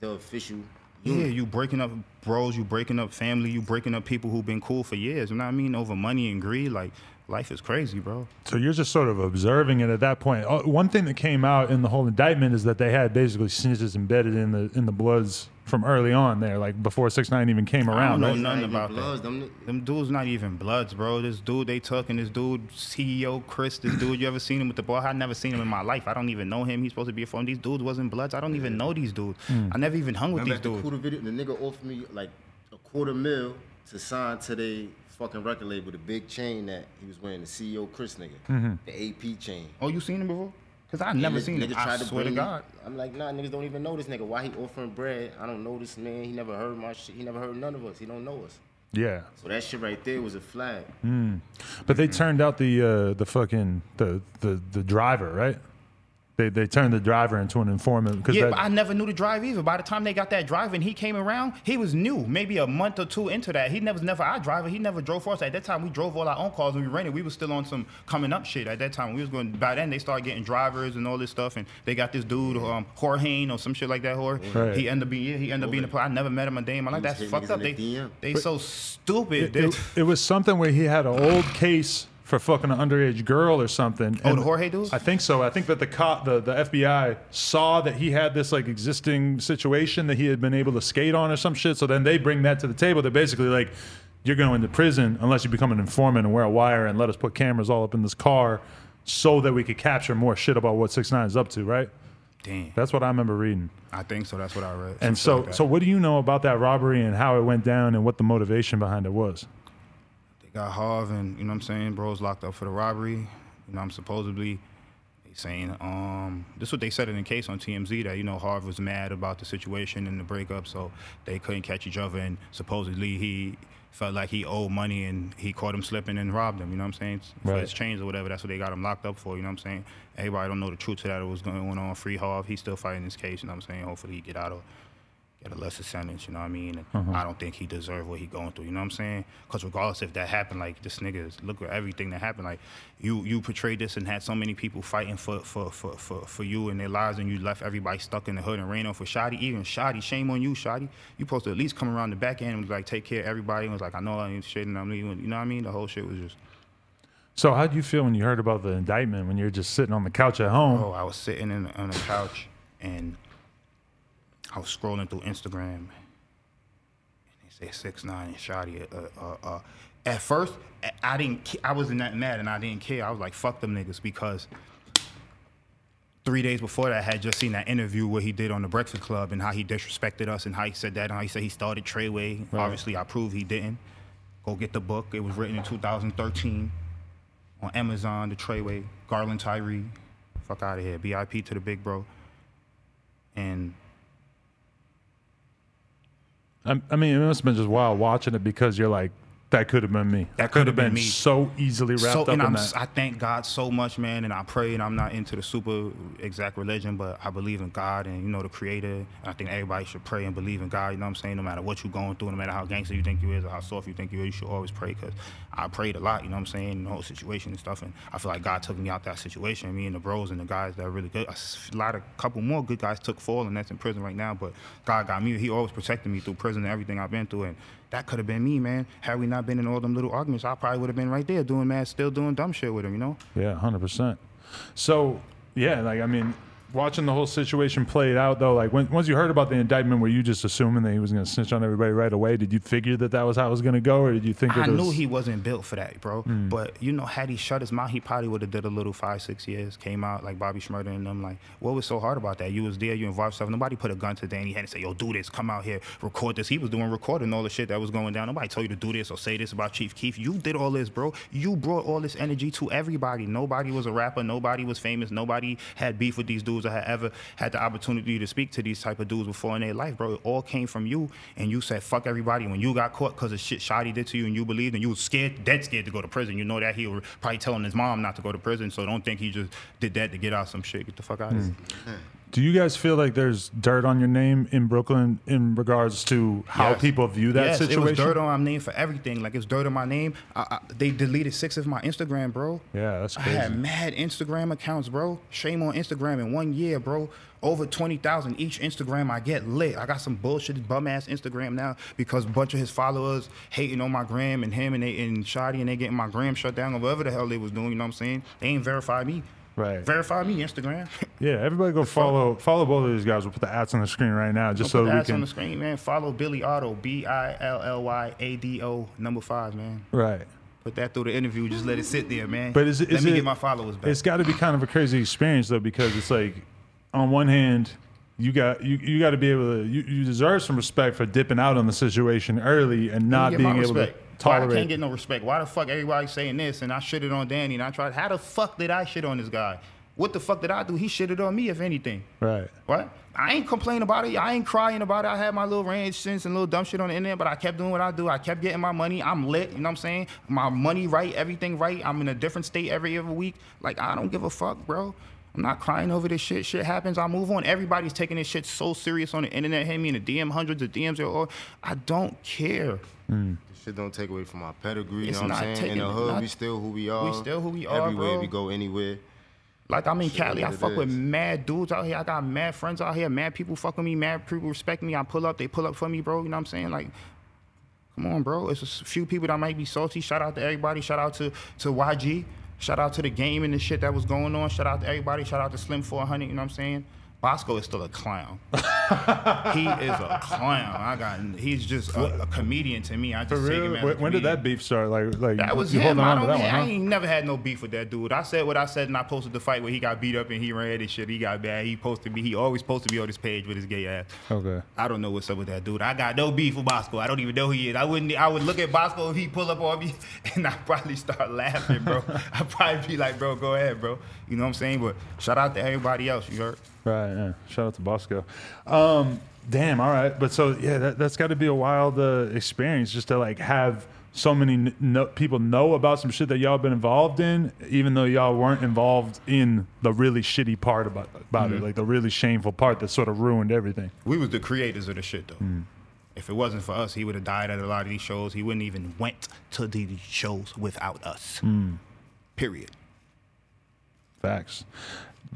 the official. Yeah, unit. you breaking up bros, you breaking up family, you breaking up people who've been cool for years. You know what I mean? Over money and greed, like life is crazy, bro. So you're just sort of observing it at that point. Uh, One thing that came out in the whole indictment is that they had basically snitches embedded in the in the bloods from early on there, like before six nine even came I around. don't know right? Nothing even about that. them Them dudes not even bloods, bro. This dude they took and this dude CEO Chris, this dude you ever seen him with the ball? I never seen him in my life. I don't even know him. He's supposed to be a phone. These dudes wasn't bloods. I don't even know these dudes. I never even hung with Remember these at the dudes. Video, the nigga offered me like a quarter mil to sign to the fucking record label, the big chain that he was wearing, the CEO Chris nigga, mm-hmm. the AP chain. Oh, you seen him before? Cause I never Nigga- seen him. nigga I tried swear to me- God. I'm like, nah, niggas don't even know this nigga. Why he offering bread? I don't know this man. He never heard my shit. He never heard none of us. He don't know us. Yeah, So that shit right there was a flag. Hmm. but they mm-hmm. turned out the uh, the fucking the, the the driver, right? They they turned the driver into an informant because Yeah, that, but I never knew the drive either. By the time they got that drive and he came around, he was new, maybe a month or two into that. He never was never our driver. He never drove for us. At that time, we drove all our own cars and we rented. We was still on some coming up shit at that time. We was going. By then, they started getting drivers and all this stuff, and they got this dude, um, Jorge or some shit like that. Jorge. Right. He ended up being. Yeah, he ended up being. A, I never met him a day in my life. That's fucked up. in They DM. they so stupid. it, it, it was something where he had an old case for fucking an underage girl or something. Oh, and the Jorge dude? I think so. I think that the cop, the, the FBI saw that he had this like existing situation that he had been able to skate on or some shit. So then they bring that to the table. They're basically like, you're going to prison unless you become an informant and wear a wire and let us put cameras all up in this car so that we could capture more shit about what six nine is up to, right? Damn. That's what I remember reading. I think so. That's what I read. And so, like so what do you know about that robbery and how it went down and what the motivation behind it was? Got Harv and you know what I'm saying, bros locked up for the robbery. You know, I'm supposedly they saying um this is what they said in the case on TMZ that you know Harv was mad about the situation and the breakup, so they couldn't catch each other and supposedly he felt like he owed money and he caught him slipping and robbed him, you know what I'm saying? For Right. his chains or whatever. That's what they got him locked up for, you know what I'm saying? Everybody don't know the truth to that it was going on. Free Harv, he's still fighting this case, you know what I'm saying? Hopefully he get out of get a lesser sentence, you know what I mean? And mm-hmm. I don't think he deserved what he going through, you know what I'm saying? Because regardless if that happened, like this nigga, is- look at everything that happened. Like you you portrayed this and had so many people fighting for for, for, for, for you and their lives, and you left everybody stuck in the hood and rain on for Shotti. Even Shotti, shame on you, Shotti. You supposed to at least come around the back end and like take care of everybody. And was like, I know I ain't shit and I'm leaving. You know what I mean? The whole shit was just. So how would you feel when you heard about the indictment when you're just sitting on the couch at home? Oh, I was sitting in, on the couch and I was scrolling through Instagram. And they say six nine and Shotti. Uh, uh, uh. At first, I- didn't. I wasn't that mad, and I didn't care. I was like, "Fuck them niggas," because three days before that, I had just seen that interview where he did on the Breakfast Club and how he disrespected us and how he said that and how he said he started Treyway. Obviously, I proved he didn't. Go get the book. It was written in 2013 on Amazon. The Treyway, Garland Tyree, fuck out of here. BIP to the big bro. And I, I mean, it must have been just wild watching it because you're like, that could have been me. That, could have been, me. so easily wrapped so, up and in I'm, that. I thank God so much, man, and I pray, and I'm not into the super exact religion, but I believe in God and you know the Creator. And I think everybody should pray and believe in God. You know what I'm saying? No matter what you're going through, no matter how gangster you think you is or how soft you think you is, you should always pray. Cause I prayed a lot. You know what I'm saying? The whole situation and stuff, and I feel like God took me out that situation. Me and the bros and the guys that are really good. A lot of couple more good guys took fall, and that's in prison right now. But God got me. He always protected me through prison and everything I've been through, and that could have been me, man. Had we not been in all them little arguments, I probably would have been right there doing mad, still doing dumb shit with him, you know? Yeah, hundred percent. So yeah, like I mean, watching the whole situation played out though, like when, once you heard about the indictment, were you just assuming that he was going to snitch on everybody right away? Did you figure that that was how it was going to go, or did you think I it knew was, he wasn't built for that, bro. Hmm. But you know, had he shut his mouth, he probably would have did a little five, six years. Came out like Bobby Shmurda and them. Like, what was so hard about that? You was there, you involved yourself. Nobody put a gun to Danny head and say, "Yo, do this, come out here, record this." He was doing recording all the shit that was going down. Nobody told you to do this or say this about Chief Keef. You did all this, bro. You brought all this energy to everybody. Nobody was a rapper. Nobody was famous. Nobody had beef with these dudes or had ever had the opportunity to speak to these type of dudes before in their life, bro. It all came from you, and you said fuck everybody. When you got caught because of shit Shotti did to you, and you believed, and you was scared, dead scared to go to prison. You know that he was probably telling his mom not to go to prison. So don't think he just did that to get out some shit. Get the fuck out of here. Mm. Do you guys feel like there's dirt on your name in Brooklyn in regards to how Yes. people view that yes, situation? it was dirt on my name for everything. Like it's dirt on my name. I, I, they deleted six of my Instagram, bro. Yeah, that's crazy. I had mad Instagram accounts, bro. Shame on Instagram in one year, bro. Over twenty thousand each Instagram. I get lit. I got some bullshit bum ass Instagram now because a bunch of his followers hating on my gram and him and they and Shotti and they getting my gram shut down or whatever the hell they was doing. You know what I'm saying? They ain't verified me. Right. Verify me Instagram. *laughs* Yeah, everybody go follow follow both of these guys. We'll put the ads on the screen right now, just Put so the we ads on the screen, man. Follow Billy Otto, B I L L Y A D O, number five, man. Right. Put that through the interview. Just let it sit there, man. But is it? let is me it, get my followers back. It's got to be kind of a crazy experience though, because it's like, on one hand, you got you, you got to be able to you, you deserve some respect for dipping out on the situation early and not being able respect. To Why I can't get no respect? Why the fuck everybody saying this and I shitted on Danny and I tried? How the fuck did I shit on this guy? What the fuck did I do? He shitted on me, if anything. right. What? I ain't complaining about it. I ain't crying about it. I had my little range sins and little dumb shit on the internet, but I kept doing what I do. I kept getting my money. I'm lit. You know what I'm saying? My money right, everything right. I'm in a different state every every week. Like I don't give a fuck, bro. I'm not crying over this shit. Shit happens. I move on. Everybody's taking this shit so serious on the internet. Hit me in the DM, hundreds of DMs. Or I don't care. This shit don't take away from our pedigree. It's you know what I'm saying? In the hood, we still who we are. We still who we are, Everywhere bro. we go, anywhere. Like I'm in Shit Cali, I is fuck it with mad dudes out here. I got mad friends out here. Mad people fuck with me. Mad people respect me. I pull up, they pull up for me, bro. You know what I'm saying? Like, come on, bro. It's a few people that might be salty. Shout out to everybody. Shout out to to YG. Shout out to the game and the shit that was going on. Shout out to everybody. Shout out to Slim 400. You know what I'm saying? Bosco is still a clown. *laughs* he is a clown. I got. He's just a, a comedian to me. I For just take real? him as a When, when did that beef start? Like, like That was you him. I, don't, that one, I huh? ain't never had no beef with that dude. I said what I said, and I posted the fight where he got beat up and he ran and shit. He got bad. He posted me. He always posted me on his page with his gay ass. Okay. I don't know what's up with that dude. I got no beef with Bosco. I don't even know who he is. I wouldn't. I would look at Bosco if he pull up on me, *laughs* and I'd probably start laughing, bro. *laughs* I'd probably be like, bro, go ahead, bro. You know what I'm saying? But shout out to everybody else. You heard? Right. Yeah. Shout out to Bosco. Um, damn. All right. But so yeah, that, that's got to be a wild uh, experience just to like have so many n- no, people know about some shit that y'all been involved in, even though y'all weren't involved in the really shitty part about about Mm-hmm. it, like the really shameful part that sort of ruined everything. We was the creators of the shit though. If it wasn't for us, he would have died at a lot of these shows. He wouldn't even went to these shows without us. Period. Facts.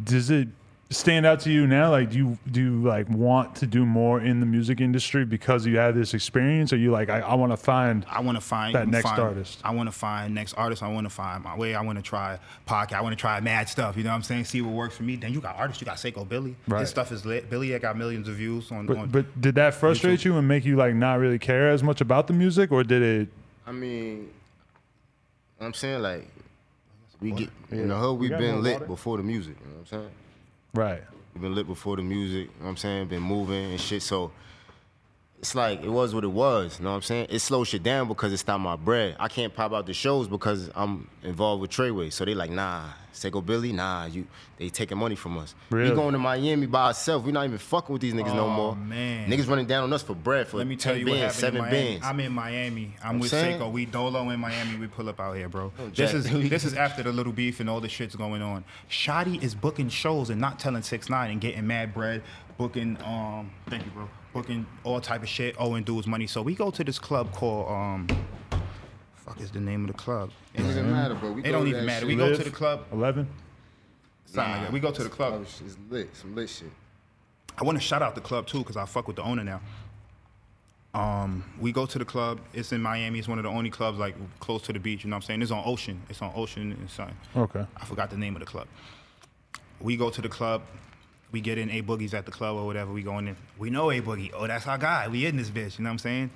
Does it stand out to you now? Like, do you do you like want to do more in the music industry because you had this experience? Or you like, I, I want to find I want to find That next find- artist. I want to find next artist. I want to find my way. I want to try podcast. I want to try mad stuff. You know what I'm saying? See what works for me. Then you got artists. You got Seqo Billy. Right. His stuff is lit. Billy had got millions of views on. But, on but did that frustrate you and make you like not really care as much about the music, or did it? I mean, I'm saying like we get in the hood. We We've been lit before the music. You know what I'm saying? Right. We've been lit before the music. You know what I'm saying? Been moving and shit. So it's like it was what it was. You know what I'm saying? It slows shit down because it's not my bread. I can't pop out the shows because I'm involved with Treyway. So they like, nah, Seqo Billy, nah, you they taking money from us. Really? We going to Miami by ourselves. We not even fucking with these niggas no Oh, more. man. Niggas running down on us for bread for Let me tell 10 you what bands, seven bands. I'm in Miami. I'm, with saying? Seqo. We dolo in Miami. We pull up out here, bro. Oh, this is this is after the little beef and all the shit's going on. Shotti is booking shows and not telling six nine and getting mad bread, booking um thank you, bro. Booking all type of shit, owing dudes money. So we go to this club called um fuck is the name of the club? it doesn't matter, but We It go don't to even that matter. shit. We go to the club. Eleven. Something like that. We go to the club. It's lit. Some lit shit. I want to shout out the club too because I fuck with the owner now. Um, we go to the club. It's in Miami. It's one of the only clubs like close to the beach. You know what I'm saying? It's on Ocean. It's on Ocean and something. Okay. I forgot the name of the club. We go to the club. We get in A Boogie's at the club or whatever. We go in. there. We know A Boogie. Oh, that's our guy. We in this bitch. You know what I'm saying?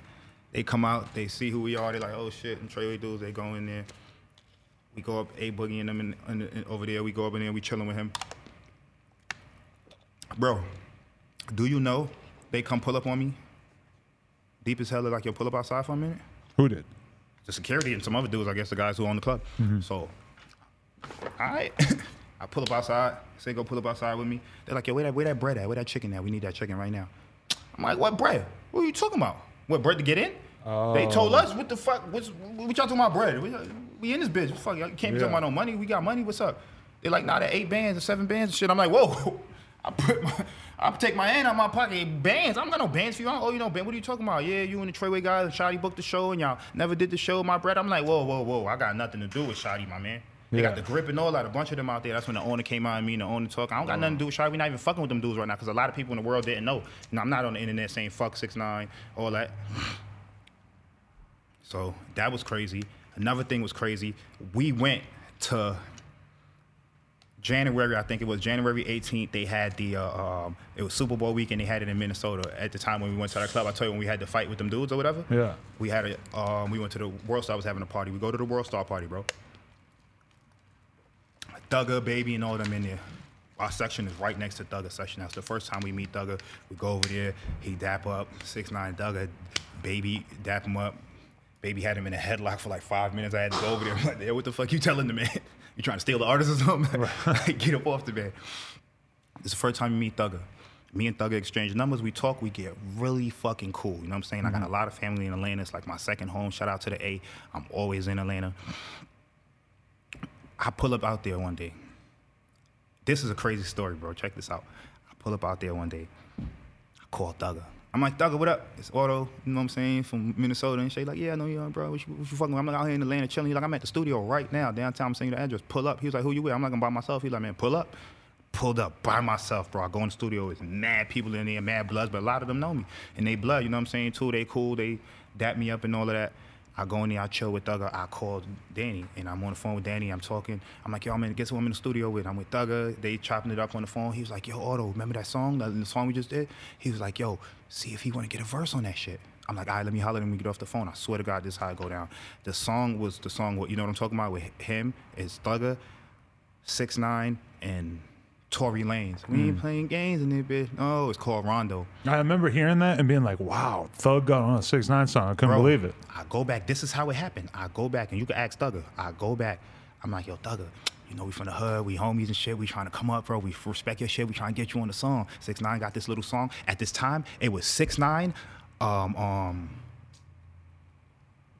They come out. They see who we are. They're like, oh shit. And Treyway dudes. They go in there. We go up A Boogie and them in, in, in- over there. We go up in there. We chilling with him. Bro, do you know they come pull up on me? Deep as hell, like, yo, pull up outside for a minute. Who did? The security and some other dudes, I guess, the guys who own the club. Mm-hmm. So, all right, *laughs* I pull up outside. Say, go pull up outside with me. They're like, yo, where that, where that bread at? Where that chicken at? We need that chicken right now. I'm like, what bread? What are you talking about? What bread to get in? They told us, what the fuck? What's, what y'all talking about bread? We, we in this bitch. Fuck, y'all can't be Yeah. talking about no money. We got money. What's up? They're like, nah, that eight bands or seven bands and shit. I'm like, whoa. *laughs* I put my, I take my hand out my pocket. Bands? I'm not got no bands for oh, you. I don't owe you no band. What are you talking about? Yeah, you and the Treyway guys, Shotti booked the show and y'all never did the show my bread. I'm like, whoa, whoa, whoa. I got nothing to do with Shotti, my man. They Yeah. got the grip and all that. A bunch of them out there. That's when the owner came out and me and the owner talking. I don't got nothing to do with Shotti. We not even fucking with them dudes right now because a lot of people in the world didn't know. You know, I'm not on the internet saying fuck six nine, all that. So that was crazy. Another thing was crazy. We went to January, I think it was January 18th. They had the uh, um, it was Super Bowl weekend. They had it in Minnesota at the time when we went to that club. I told you when we had to fight with them dudes or whatever. Yeah. We had a um, we went to the World Star was having a party. We go to the World Star party, bro. Thugger, baby, and all them in there. Our section is right next to Thugger's section. That's the first time we meet Thugger. We go over there. He dap up six nine Thugger, baby dap him up. Baby had him in a headlock for like five minutes. I had to go over there. I'm like, "Yo, what the fuck you telling the man? *laughs* You trying to steal the artist or something? *laughs* Like, Get up off the man. It's the first time we meet Thugger. Me and Thugger exchange numbers. We talk. We get really fucking cool. You know what I'm saying? I got mm-hmm. a lot of family in Atlanta. It's like my second home. Shout out to the A. I'm always in Atlanta. I pull up out there one day. This is a crazy story, bro. Check this out. I pull up out there one day. I call Thugger. I'm like, Thugger, what up? It's Otto, you know what I'm saying, from Minnesota and shit. Like, yeah, I know you, uh, bro. What you, what you fucking with? I'm like out here in Atlanta chilling. He's like, I'm at the studio right now, downtown. I'm saying the address. Pull up. He was like, who you with? I'm like, I'm by myself. He's like, man, pull up. Pulled up by myself, bro. I go in the studio. It's mad people in there, mad bloods, but a lot of them know me. And they blood, you know what I'm saying, too. They cool. They dap me up and all of that. I go in there, I chill with Thugger. I call Danny, and I'm on the phone with Danny. I'm talking. I'm like, yo, I'm in, guess who I'm in the studio with? I'm with Thugger. They chopping it up on the phone. He was like, yo, Otto, remember that song, the, song we just did? He was like, yo, see if he want to get a verse on that shit. I'm like, all right, let me holler when we get off the phone. I swear to God, this is how it go down. The song was the song, what you know what I'm talking about with him, is Thugger, Six Nine, and Tory Lanez. We ain't playing games in there, bitch. Oh, it's called Rondo. I remember hearing that and being like, "Wow, Thug got on a six nine song." I couldn't Bro, believe it. I go back. This is how it happened. I go back, and you can ask Thugger. I go back. I'm like, yo, Thugger, you know we from the hood, we homies and shit. We trying to come up, bro. We respect your shit. We trying to get you on the song. Six Nine got this little song. At this time, it was Six Nine, um, um,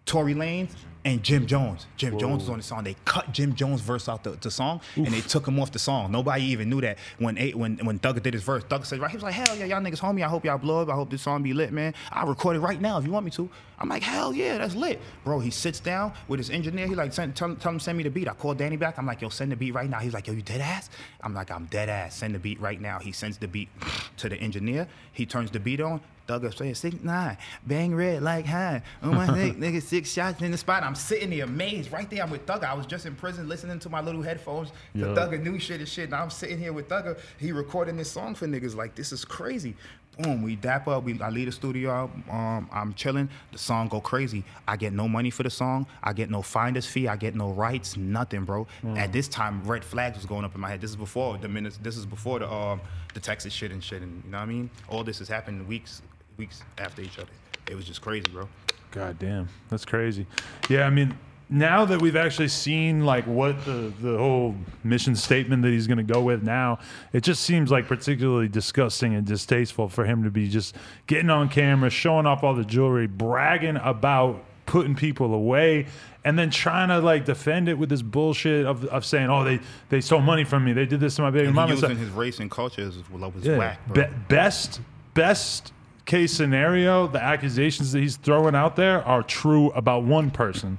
Tory Lanez, and Jim Jones. Jim Jones was on the song. They cut Jim Jones' verse out the, the song, and they took him off the song. Nobody even knew that when eight, when when Thugger did his verse. Thugger said, right, he was like, hell yeah, y'all niggas homie. I hope y'all blow up. I hope this song be lit, man. I'll record it right now if you want me to. I'm like, hell yeah, that's lit. Bro, he sits down with his engineer. He like, send, tell, tell him send me the beat. I call Danny back. I'm like, yo, send the beat right now. He's like, yo, you dead ass? I'm like, I'm dead ass. Send the beat right now. He sends the beat to the engineer. He turns the beat on. Thugger says six nine, bang red like high. Oh my *laughs* neck, nigga, six shots in the spot. I'm sitting there amazed. Right there, I'm with Thugger. I was just in prison listening to my little headphones. The Yeah. Thugger new shit and shit. Now I'm sitting here with Thugger. He recording this song for niggas. Like this is crazy. Boom, we dap up. We I leave the studio. Um, I'm chilling. The song go crazy. I get no money for the song. I get no finder's fee. I get no rights. Nothing, bro. At this time, red flags was going up in my head. This is before the minutes. This is before the um the Texas shit and shit. And you know what I mean? All this has happened weeks weeks after each other. It was just crazy, bro. God damn, that's crazy. Yeah, I mean, now that we've actually seen like what the the whole mission statement that he's going to go with now, it just seems like particularly disgusting and distasteful for him to be just getting on camera, showing off all the jewelry, bragging about putting people away. And then trying to like defend it with this bullshit of, of saying, "Oh, they they stole money from me. They did this to my baby And mama." So- using his race and culture as well was yeah. whack, bro. Be- best best case scenario, the accusations that he's throwing out there are true about one person.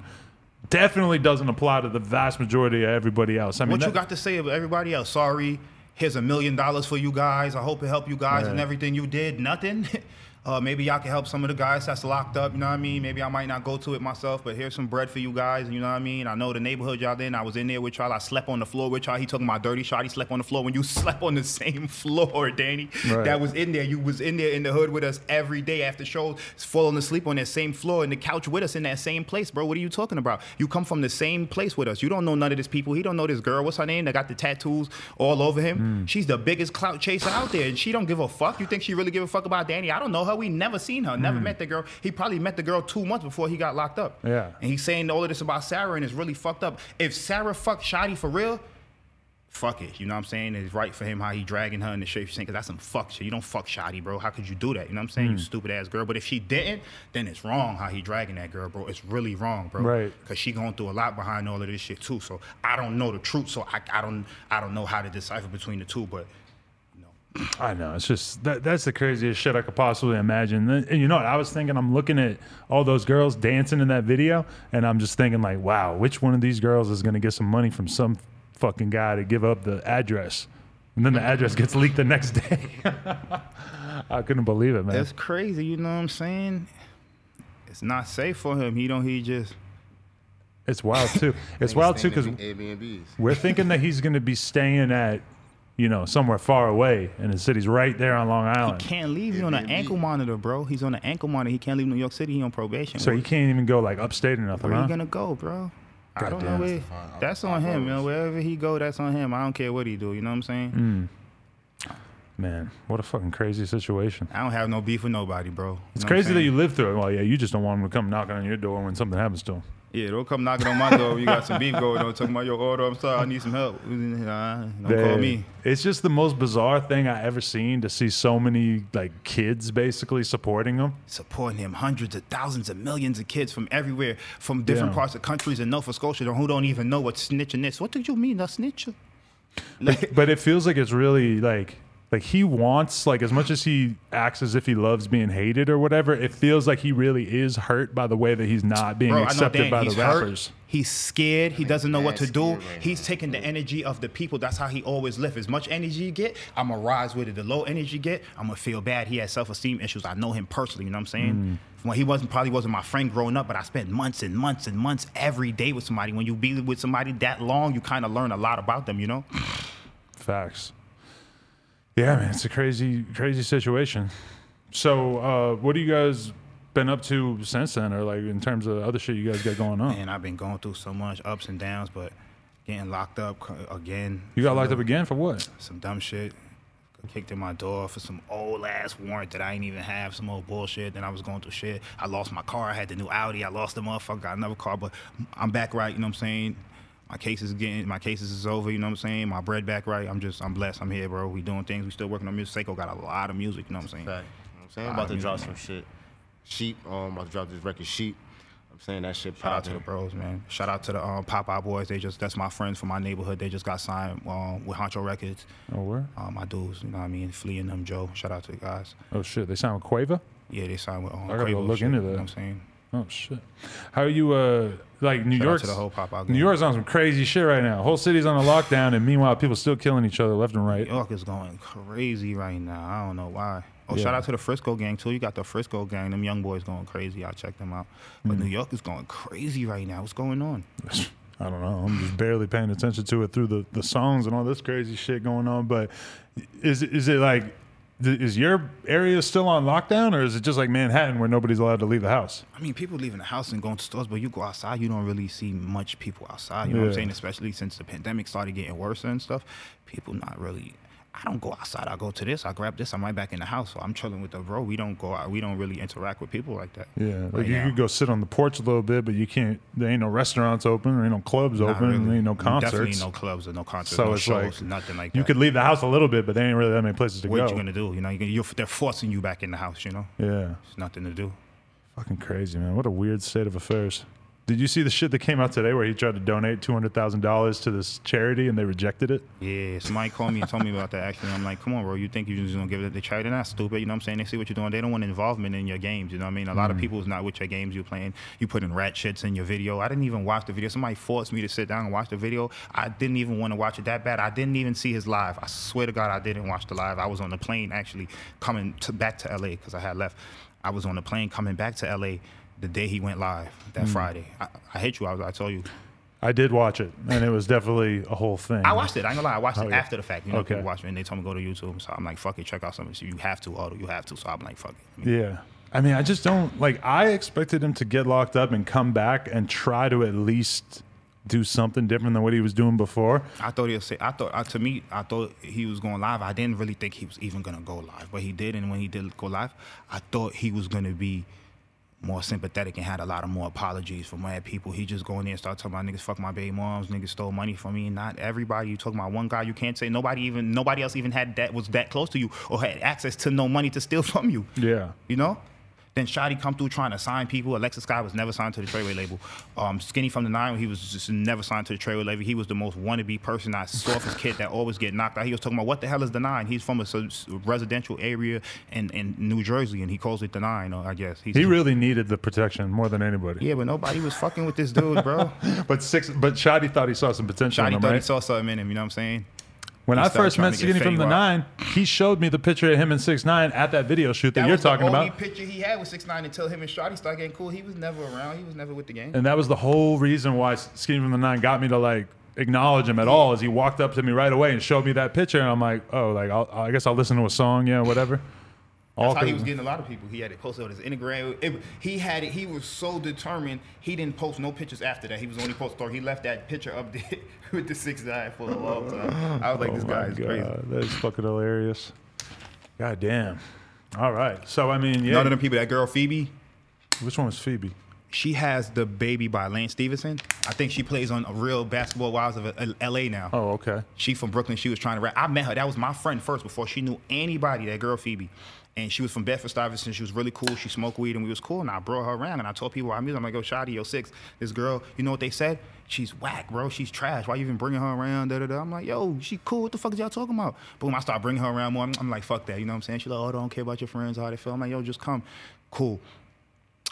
Definitely doesn't apply to the vast majority of everybody else. I mean, what you got to say about everybody else? Sorry, here's a million dollars for you guys. I hope it helped you guys and everything you did. Nothing. *laughs* Uh, maybe y'all can help some of the guys that's locked up. You know what I mean? Maybe I might not go to it myself, but here's some bread for you guys. You know what I mean? I know the neighborhood y'all in. I was in there with y'all. I slept on the floor with y'all. He talking about dirty shot. He slept on the floor when you *laughs* slept on the same floor, Danny. Right. That was in there. You was in there in the hood with us every day after shows, falling asleep on that same floor and the couch with us in that same place, bro. What are you talking about? You come from the same place with us. You don't know none of these people. He don't know this girl. What's her name? That got the tattoos all over him. She's the biggest clout chaser out there, and she don't give a fuck. You think she really give a fuck about Danny? I don't know her. We never seen her. Never met the girl. He probably met the girl two months before he got locked up. Yeah. And he's saying all of this about Sarah, and it's really fucked up. If Sarah fucked Shotti for real, fuck it. You know what I'm saying? It's right for him how he dragging her in the shape she's saying, because that's some fuck shit. You don't fuck Shotti, bro. How could you do that? You know what I'm saying? Hmm. You stupid ass girl. But if she didn't, then it's wrong how he dragging that girl, bro. It's really wrong, bro. Right. Because she going through a lot behind all of this shit too. So I don't know the truth. So I, I don't I don't know how to decipher between the two. But I know it's just that that's the craziest shit I could possibly imagine. And you know what? I was thinking, I'm looking at all those girls dancing in that video, and I'm just thinking, like, wow, which one of these girls is going to get some money from some fucking guy to give up the address, and then the address gets leaked the next day. *laughs* I couldn't believe it, man. that's crazy. You know what I'm saying? It's not safe for him. He don't. He just. It's wild too. *laughs* It's wild too because Airbnbs. we're thinking that he's going to be staying at, you know, somewhere far away, and the city's right there on Long Island. He can't leave. He's on an ankle monitor, bro. He's on an ankle monitor. He can't leave New York City. He on probation. So he can't even go like upstate or nothing. Where huh? you gonna go, bro? I don't know Goddamn. where. That's fine. I'll- That's I'll on him, roll man. with Wherever he go, that's on him. I don't care what he do. You know what I'm saying? Mm. Man, what a fucking crazy situation. I don't have no beef with nobody, bro. It's crazy that you live through it. Well, yeah, you just don't want him to come knocking on your door when something happens to him. Yeah, don't come knocking on my door. You got some beef going on. Talking about your order. I'm sorry. I need some help. Nah, don't call me. It's just the most bizarre thing I ever seen to see so many like kids basically supporting him. Supporting him, hundreds of thousands of millions of kids from everywhere, from different Yeah. parts of countries in Nova Scotia, who don't even know what snitching is. What did you mean, a snitcher? Like, But it feels like it's really like like he wants like as much as he acts as if he loves being hated or whatever. It feels like he really is hurt by the way that he's not being Bro, accepted Dan, by the he's hurt. rappers. He's scared. He doesn't know what to do. right He's now. taking the energy of the people. That's how he always live. As much energy you get, I'm gonna rise with it. The low energy you get, I'm gonna feel bad. He has self-esteem issues. I know him personally. You know what I'm saying? Mm. When he wasn't probably wasn't my friend growing up, but I spent months and months and months every day with somebody. When you be with somebody that long, you kind of learn a lot about them. You know? *sighs* Facts. Yeah, man, it's a crazy, crazy situation. So, uh, what do you guys been up to since then, or like in terms of other shit you guys got going on? And I've been going through so much ups and downs, but getting locked up again. You got locked the- up again for what? some dumb shit. Kicked in my door for some old ass warrant that I ain't even have, some old bullshit. Then I was going through shit. I lost my car. I had the new Audi. I lost the motherfucker. Got another car, but I'm back right. You know what I'm saying? My case is getting, my cases is over. You know what I'm saying? My bread back right. I'm just, I'm blessed. I'm here, bro. We doing things. We still working on music. Seqo got a lot of music. You know what I'm saying? Fact. You know what I'm saying? Lot about to music, drop man. some shit. Sheep. Um, about to drop this record Sheep. I'm saying that shit Shout out to the bros, man. Shout out to the um, Popeye boys. They just, that's my friends from my neighborhood. They just got signed um, with Huncho Records. Oh, where? Um, my dudes, you know what I mean? Flea and them, Joe. Shout out to the guys. Oh shit, they signed with Quavo. Yeah, they signed with um, I gotta go look shit, into You know that. what I'm saying? Oh shit. How you uh like New Shout York? the whole Popeye New. York's on some crazy shit right now. Whole city's on a lockdown, and meanwhile, people still killing each other left and right. New York is going crazy right now. I don't know why. Oh, Yeah. shout out to the Frisco gang too. You got the Frisco gang. Them young boys going crazy. I check them out. But Mm. New York is going crazy right now. What's going on? *laughs* I don't know. I'm just barely paying attention to it through the, the songs and all this crazy shit going on. But is it- is it like is your area still on lockdown, or is it just like Manhattan where nobody's allowed to leave the house? I mean, people leaving the house and going to stores, but you go outside, you don't really see much people outside. You know what I'm saying? Especially since the pandemic started getting worse and stuff. People not really. I don't go outside. I go to this. I grab this. I'm right back in the house. So I'm chilling with the bro. We don't go out. We don't really interact with people like that. Yeah, like you now. could go sit on the porch a little bit, but you can't. There ain't no restaurants open, there ain't no clubs Not open, and there ain't no concerts. Definitely no clubs or no concerts. so no it's shows, like nothing like that. you could leave the house a little bit, but there ain't really that many places to What go. What you gonna do? You know, you you're, they're forcing you back in the house. You know, yeah, it's nothing to do. fucking crazy, man. What a weird state of affairs. Did you see the shit that came out today where he tried to donate two hundred thousand dollars to this charity and they rejected it? Yeah, somebody called me and told me about that. Actually, I'm like, come on, bro. You think you're just gonna give it to the charity? They're not stupid. You know what I'm saying? They see what you're doing. They don't want involvement in your games. You know what I mean? A lot of mm. people is not with your games you're playing. You put in rat shits in your video. I didn't even watch the video. Somebody forced me to sit down and watch the video. I didn't even want to watch it that bad. I didn't even see his live. I swear to God, I didn't watch the live. I was on the plane actually coming to, back to LA because I had left. I was on the plane coming back to LA the day he went live that Friday. I, I hate you. I, was, I told you. I did watch it, and it was definitely a whole thing. I watched it. I ain't gonna lie. I watched Oh, it yeah. after the fact. You know, Okay. people watch me and they told me go to YouTube. So I'm like, fuck it, check out something. So you have to, Otto, you have to. So I'm like, fuck it. Yeah. I mean, I just don't like. I expected him to get locked up and come back and try to at least do something different than what he was doing before. I thought he'll say. I thought uh, to me, I thought he was going live. I didn't really think he was even gonna go live, but he did. And when he did go live, I thought he was gonna be more sympathetic and had a lot of more apologies from mad people. He just go in there and start talking about niggas fuck my baby moms, niggas stole money from me. Not everybody. You talking about one guy. You can't say nobody even nobody else even had that was that close to you or had access to no money to steal *laughs* from you. Yeah. You know? Then Shotti come through trying to sign people. Alexis Sky was never signed to the Treyway label. Um, Skinny from the Nine, he was just never signed to the Treyway label. He was the most wannabe person I saw as kid that always get knocked out. He was talking about what the hell is the Nine? He's from a residential area in, in New Jersey, and he calls it the Nine. I guess He's, He really needed the protection more than anybody. yeah, but nobody was fucking with this dude, bro. *laughs* But six, but Shotti thought he saw some potential Shotti him, thought he saw something in him. You know what I'm saying? When he I first met Skinny from the Nine, he showed me the picture of him and Six Nine at that video shoot that, That you're was the talking only about. picture he had with six nine until him and Shotti started getting cool. He was never around. He was never with the game. And that was the whole reason why Skinny from the Nine got me to like acknowledge him at all. Is he walked up to me right away and showed me that picture, and I'm like, oh, like I'll, I guess I'll listen to a song, yeah, whatever. All That's how he was getting a lot of people. He had it posted on his Instagram. It- he had it. He was so determined. He didn't post no pictures after that. He was only post story. He left that picture up *laughs* there with the six nine for a long time. I was like, this Oh guy my is crazy. God, That is fucking hilarious. God damn. All right. So I mean, yeah. None of them people. That girl Phoebe. Which one was Phoebe? She has the baby by Lance Stephenson. I think she plays on a Real Basketball Wives of uh, L.A. now. Oh, okay. She from Brooklyn. She was trying to rap. I met her. That was my friend first before she knew anybody. That girl Phoebe, and she was from Bedford Stuyvesant. She was really cool. She smoked weed and we was cool. And I brought her around and I told people I music. I'm like, yo, Shotti, yo, six. This girl, you know what they said? She's whack, bro. She's trash. Why you even bringing her around? Da, da, da. I'm like, yo, she cool. What the fuck is y'all talking about? Boom. I start bringing her around more. I'm, I'm like, fuck that. You know what I'm saying? She's like, oh, I don't care about your friends, how they feel. I'm like, yo, just come. Cool.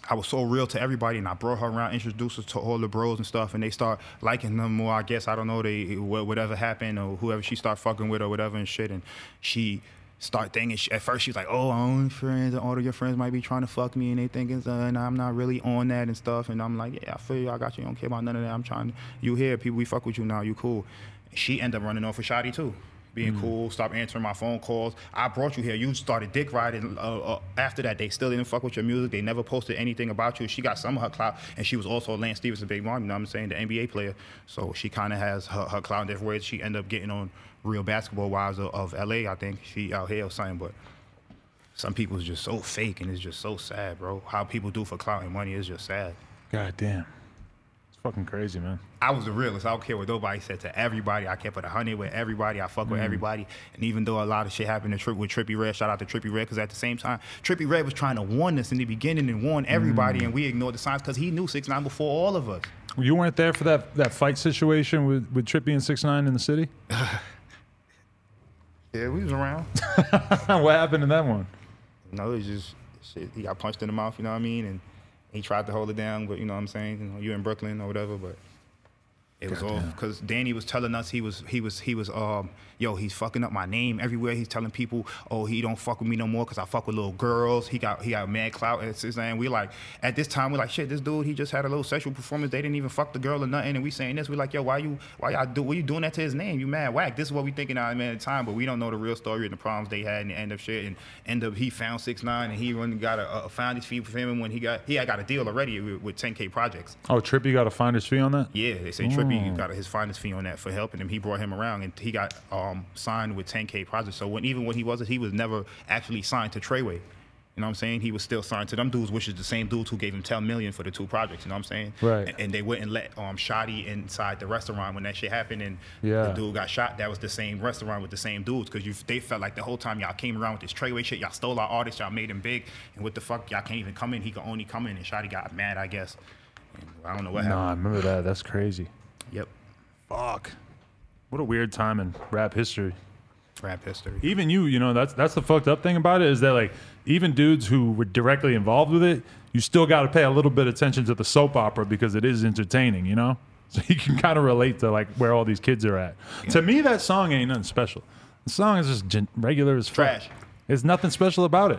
I was so real to everybody, and I brought her around, introduced her to all the bros and stuff, and they start liking them more. I guess I don't know they whatever happened or whoever she start fucking with or whatever and shit, and she start thinking. She, at first, she was like, "Oh, I own friends, and all of your friends might be trying to fuck me, and they thinking, uh, and I'm not really on that and stuff." And I'm like, "Yeah, I feel you. I got you. I don't care about none of that. I'm trying. To, You here? People, we fuck with you now. You cool." She ended up running off with Shotti too being cool, stop answering my phone calls. I brought you here. You started dick riding. Uh, uh, after that, they still didn't fuck with your music. They never posted anything about you. She got some of her clout, and she was also Lance Stephenson, big mom. You know what I'm saying? The NBA player. So she kind of has her, her clout in different ways. She ended up getting on Real Basketball Wives of, of LA. I think she out here or something, but. Some people is just so fake and it's just so sad, bro. How people do for clout and money is just sad. God damn. It's fucking crazy, man. I was the realist. I don't care what nobody said to everybody. I kept it 100 with everybody. I fuck with mm. everybody. And even though a lot of shit happened to Trip with Trippie Redd, shout out to Trippie Redd, because at the same time, Trippie Redd was trying to warn us in the beginning and warn everybody, mm. and we ignored the signs because he knew 6 9 before all of us. You weren't there for that, that fight situation with, with Trippie and Six Nine in the city? *laughs* Yeah, we was around. *laughs* what happened in that one? No, it was just shit. He got punched in the mouth, you know what I mean? And he tried to hold it down, but you know what I'm saying? You know, you in Brooklyn or whatever, but It was all because Danny was telling us he was he was he was um yo he's fucking up my name everywhere. He's telling people oh he don't fuck with me no more because I fuck with little girls. He got he got mad clout. And it's saying we like at this time we like shit. This dude he just had a little sexual performance. They didn't even fuck the girl or nothing. And we saying this we like yo why you why y'all do what you doing that to his name? You mad whack. This is what we thinking out man at the time, but we don't know the real story and the problems they had and the end of shit and end up he found six nine and he and got a, a finder's fee for him and when he got he had got a deal already with, with 10k projects. Oh, Trippie got a finder's fee on that. Yeah, they say Trippie got his finder's fee on that for helping him. He brought him around, and he got um, signed with 10K Project. So when even when he wasn't, he was never actually signed to Treyway. You know what I'm saying? He was still signed to them dudes, which is the same dudes who gave him 10 million for the two projects. You know what I'm saying? Right. And, and they wouldn't let um Shotti inside the restaurant when that shit happened, and Yeah. the dude got shot. That was the same restaurant with the same dudes because you they felt like the whole time y'all came around with this Treyway shit, y'all stole our artists, y'all made him big, and what the fuck, y'all can't even come in. He could only come in, and Shotti got mad, I guess. And I don't know what happened. No, I remember that. That's crazy. Fuck. What a weird time in rap history. Rap history. Even you, you know, that's that's the fucked up thing about it is that like even dudes who were directly involved with it, you still got to pay a little bit of attention to the soap opera because it is entertaining, you know. *laughs* So you can kind of relate to like where all these kids are at. To me, that song ain't nothing special. The song is just regular as fuck. Trash. There's nothing special about it.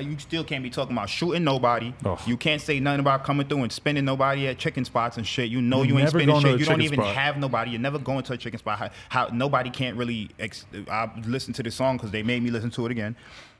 You still can't be talking about shooting nobody. Ugh. You can't say nothing about coming through and spending nobody at chicken spots and shit. You know you You're ain't spending shit. You don't even spot. have nobody. You're never going to a chicken spot. How, how nobody can't really. Ex- I listened to the song because they made me listen to it again.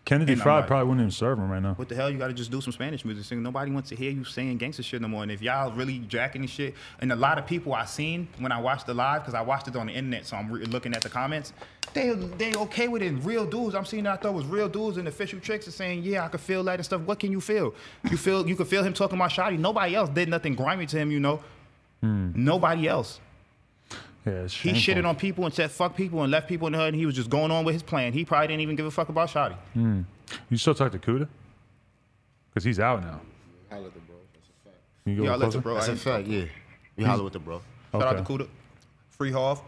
Kennedy And Fried like- probably wouldn't even serve him right now. What the hell? You got to just do some Spanish music. Sing. Nobody wants to hear you saying gangster shit no more. And if y'all really jacking this shit, and a lot of people I seen when I watched the live, because I watched it on the internet, so I'm re- looking at the comments. They they okay with it. Real dudes. I'm seeing that I thought was real dudes and official tricks are saying, yeah, I could feel that and stuff. What can you feel? You feel you could feel him talking about Shotti. Nobody else did nothing grimy to him. You know. Hmm. Nobody else. Yeah, He shitted on people and said fuck people and left people in the hood and he was just going on with his plan. He probably didn't even give a fuck about Shotti. Mm. You still talk to Kooda? Because he's out now. Holla at the bro. That's a fact. Can you go Y'all closer? listen, bro. That's I a ain't- fact, yeah. We holler with the bro. Shout out to Okay. Kooda. Free Hoff.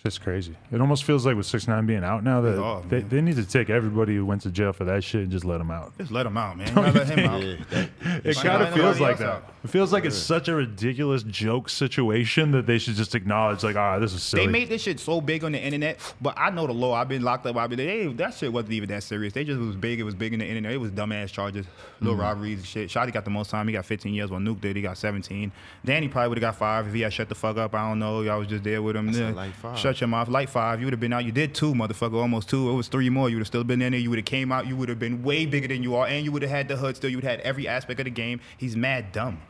It's just crazy. It almost feels like with six nine being out now that They they, they need to take everybody who went to jail for that shit and just let them out. Just let them out, man. *laughs* You let him out. Yeah, that, It kind of feels like that. out? It feels like it's such a ridiculous joke situation that they should just acknowledge, like, ah, this is silly. They made this shit so big on the internet, but I know the law. I've been locked up. I've been hey, that shit wasn't even that serious. They just was big. It was big in the internet. It was dumbass charges, little Mm-hmm. robberies and shit. Shotti got the most time. He got 15 years. While Nuke did, he got 17. Danny probably would have got five if he had shut the fuck up. I don't know. Y'all was just there with him. That's Yeah. light five. Shut your mouth. Light five. You would have been out. You did two, motherfucker. Almost two. It was three more. You would have still been in there. You would have came out. You would have been way bigger than you are, and you would have had the hood still. You would have had every aspect of the game. He's mad dumb.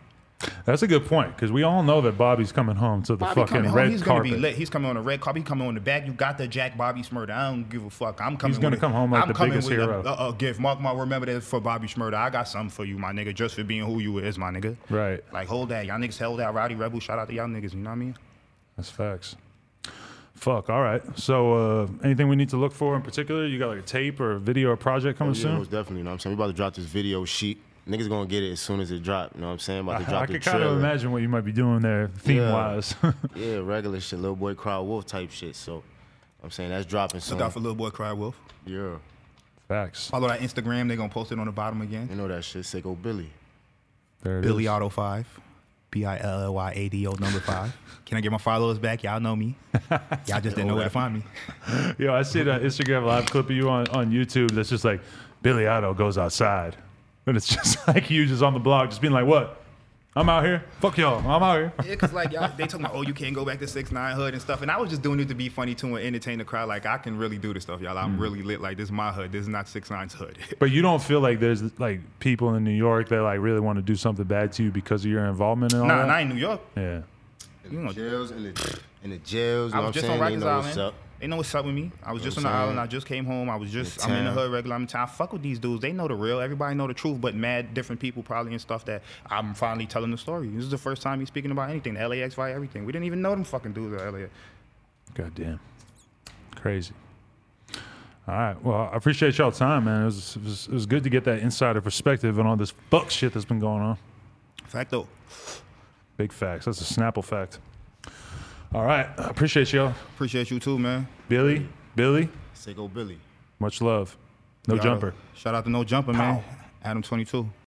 That's a good point because we all know that Bobby's coming home to the Bobby fucking red he's carpet. gonna be lit. He's coming on the red carpet. He's coming on the back. You got the Jack Bobby Shmurda. I don't give a fuck. I'm coming. He's gonna come it. home like I'm the coming biggest with hero. A, a, a gift. Mark my. Remember that for Bobby Shmurda. I got something for you, my nigga, just for being who you is, my nigga. Right. Like hold that. Y'all niggas held that. Rowdy Rebel. Shout out to y'all niggas. You know what I mean? That's facts. Fuck. All right. So, uh, anything we need to look for in particular? You got like a tape or a video or project coming yeah, soon? most definitely. You know what I'm saying? We about to drop this video sheet. Niggas gonna get it as soon as it drop. You know what I'm saying? About to I, drop I the could kind of imagine what you might be doing there, theme wise. *laughs* Yeah, regular shit, little boy cry wolf type shit. So I'm saying that's dropping soon. Look out for little boy Cry Wolf. yeah, facts. Follow that Instagram. They gonna post it on the bottom again. you know that shit. Seqo Billy. There it Billy is. Otto Five. B I L L Y A D O number five. Can I get my followers back? Y'all know me. Y'all just didn't know where to find me. *laughs* Yo, I see that Instagram live clip of you on, on YouTube that's just like Billy Otto goes outside. And it's just *laughs* like you just on the blog, just being like, what? I'm out here. Fuck y'all. I'm out here. Yeah, cause like y'all, they talking about, oh, you can't go back to six nine hood and stuff, and I was just doing it to be funny too and entertain the crowd. Like I can really do this stuff, y'all. Mm. I'm really lit. Like this is my hood. This is not six nine's hood. *laughs* But you don't feel like there's like people in New York that like really want to do something bad to you because of your involvement and all nah, that? not in New York. yeah. In You the know- jails, in the in the jails. You I know what was just saying? on They Rikers what's Island. They know what's up with me. I was just on the island. I just came home. I was just. I'm in the hood regular. I'm in town. Fuck with these dudes. They know the real. Everybody know the truth, but mad different people probably and stuff that I'm finally telling the story. This is the first time he's speaking about anything. The LAX fight, everything. We didn't even know them fucking dudes at LAX. God damn. Crazy. All right. Well, I appreciate y'all time, man. It was, it was, it was good to get that insider perspective on all this fuck shit that's been going on. Fact though. Big facts. That's a Snapple fact. All right. I appreciate y'all. Appreciate you too, man. Billy, Billy, Seqo Billy. much love. No Y'all- jumper. Shout out to No Jumper, man. Adam 22.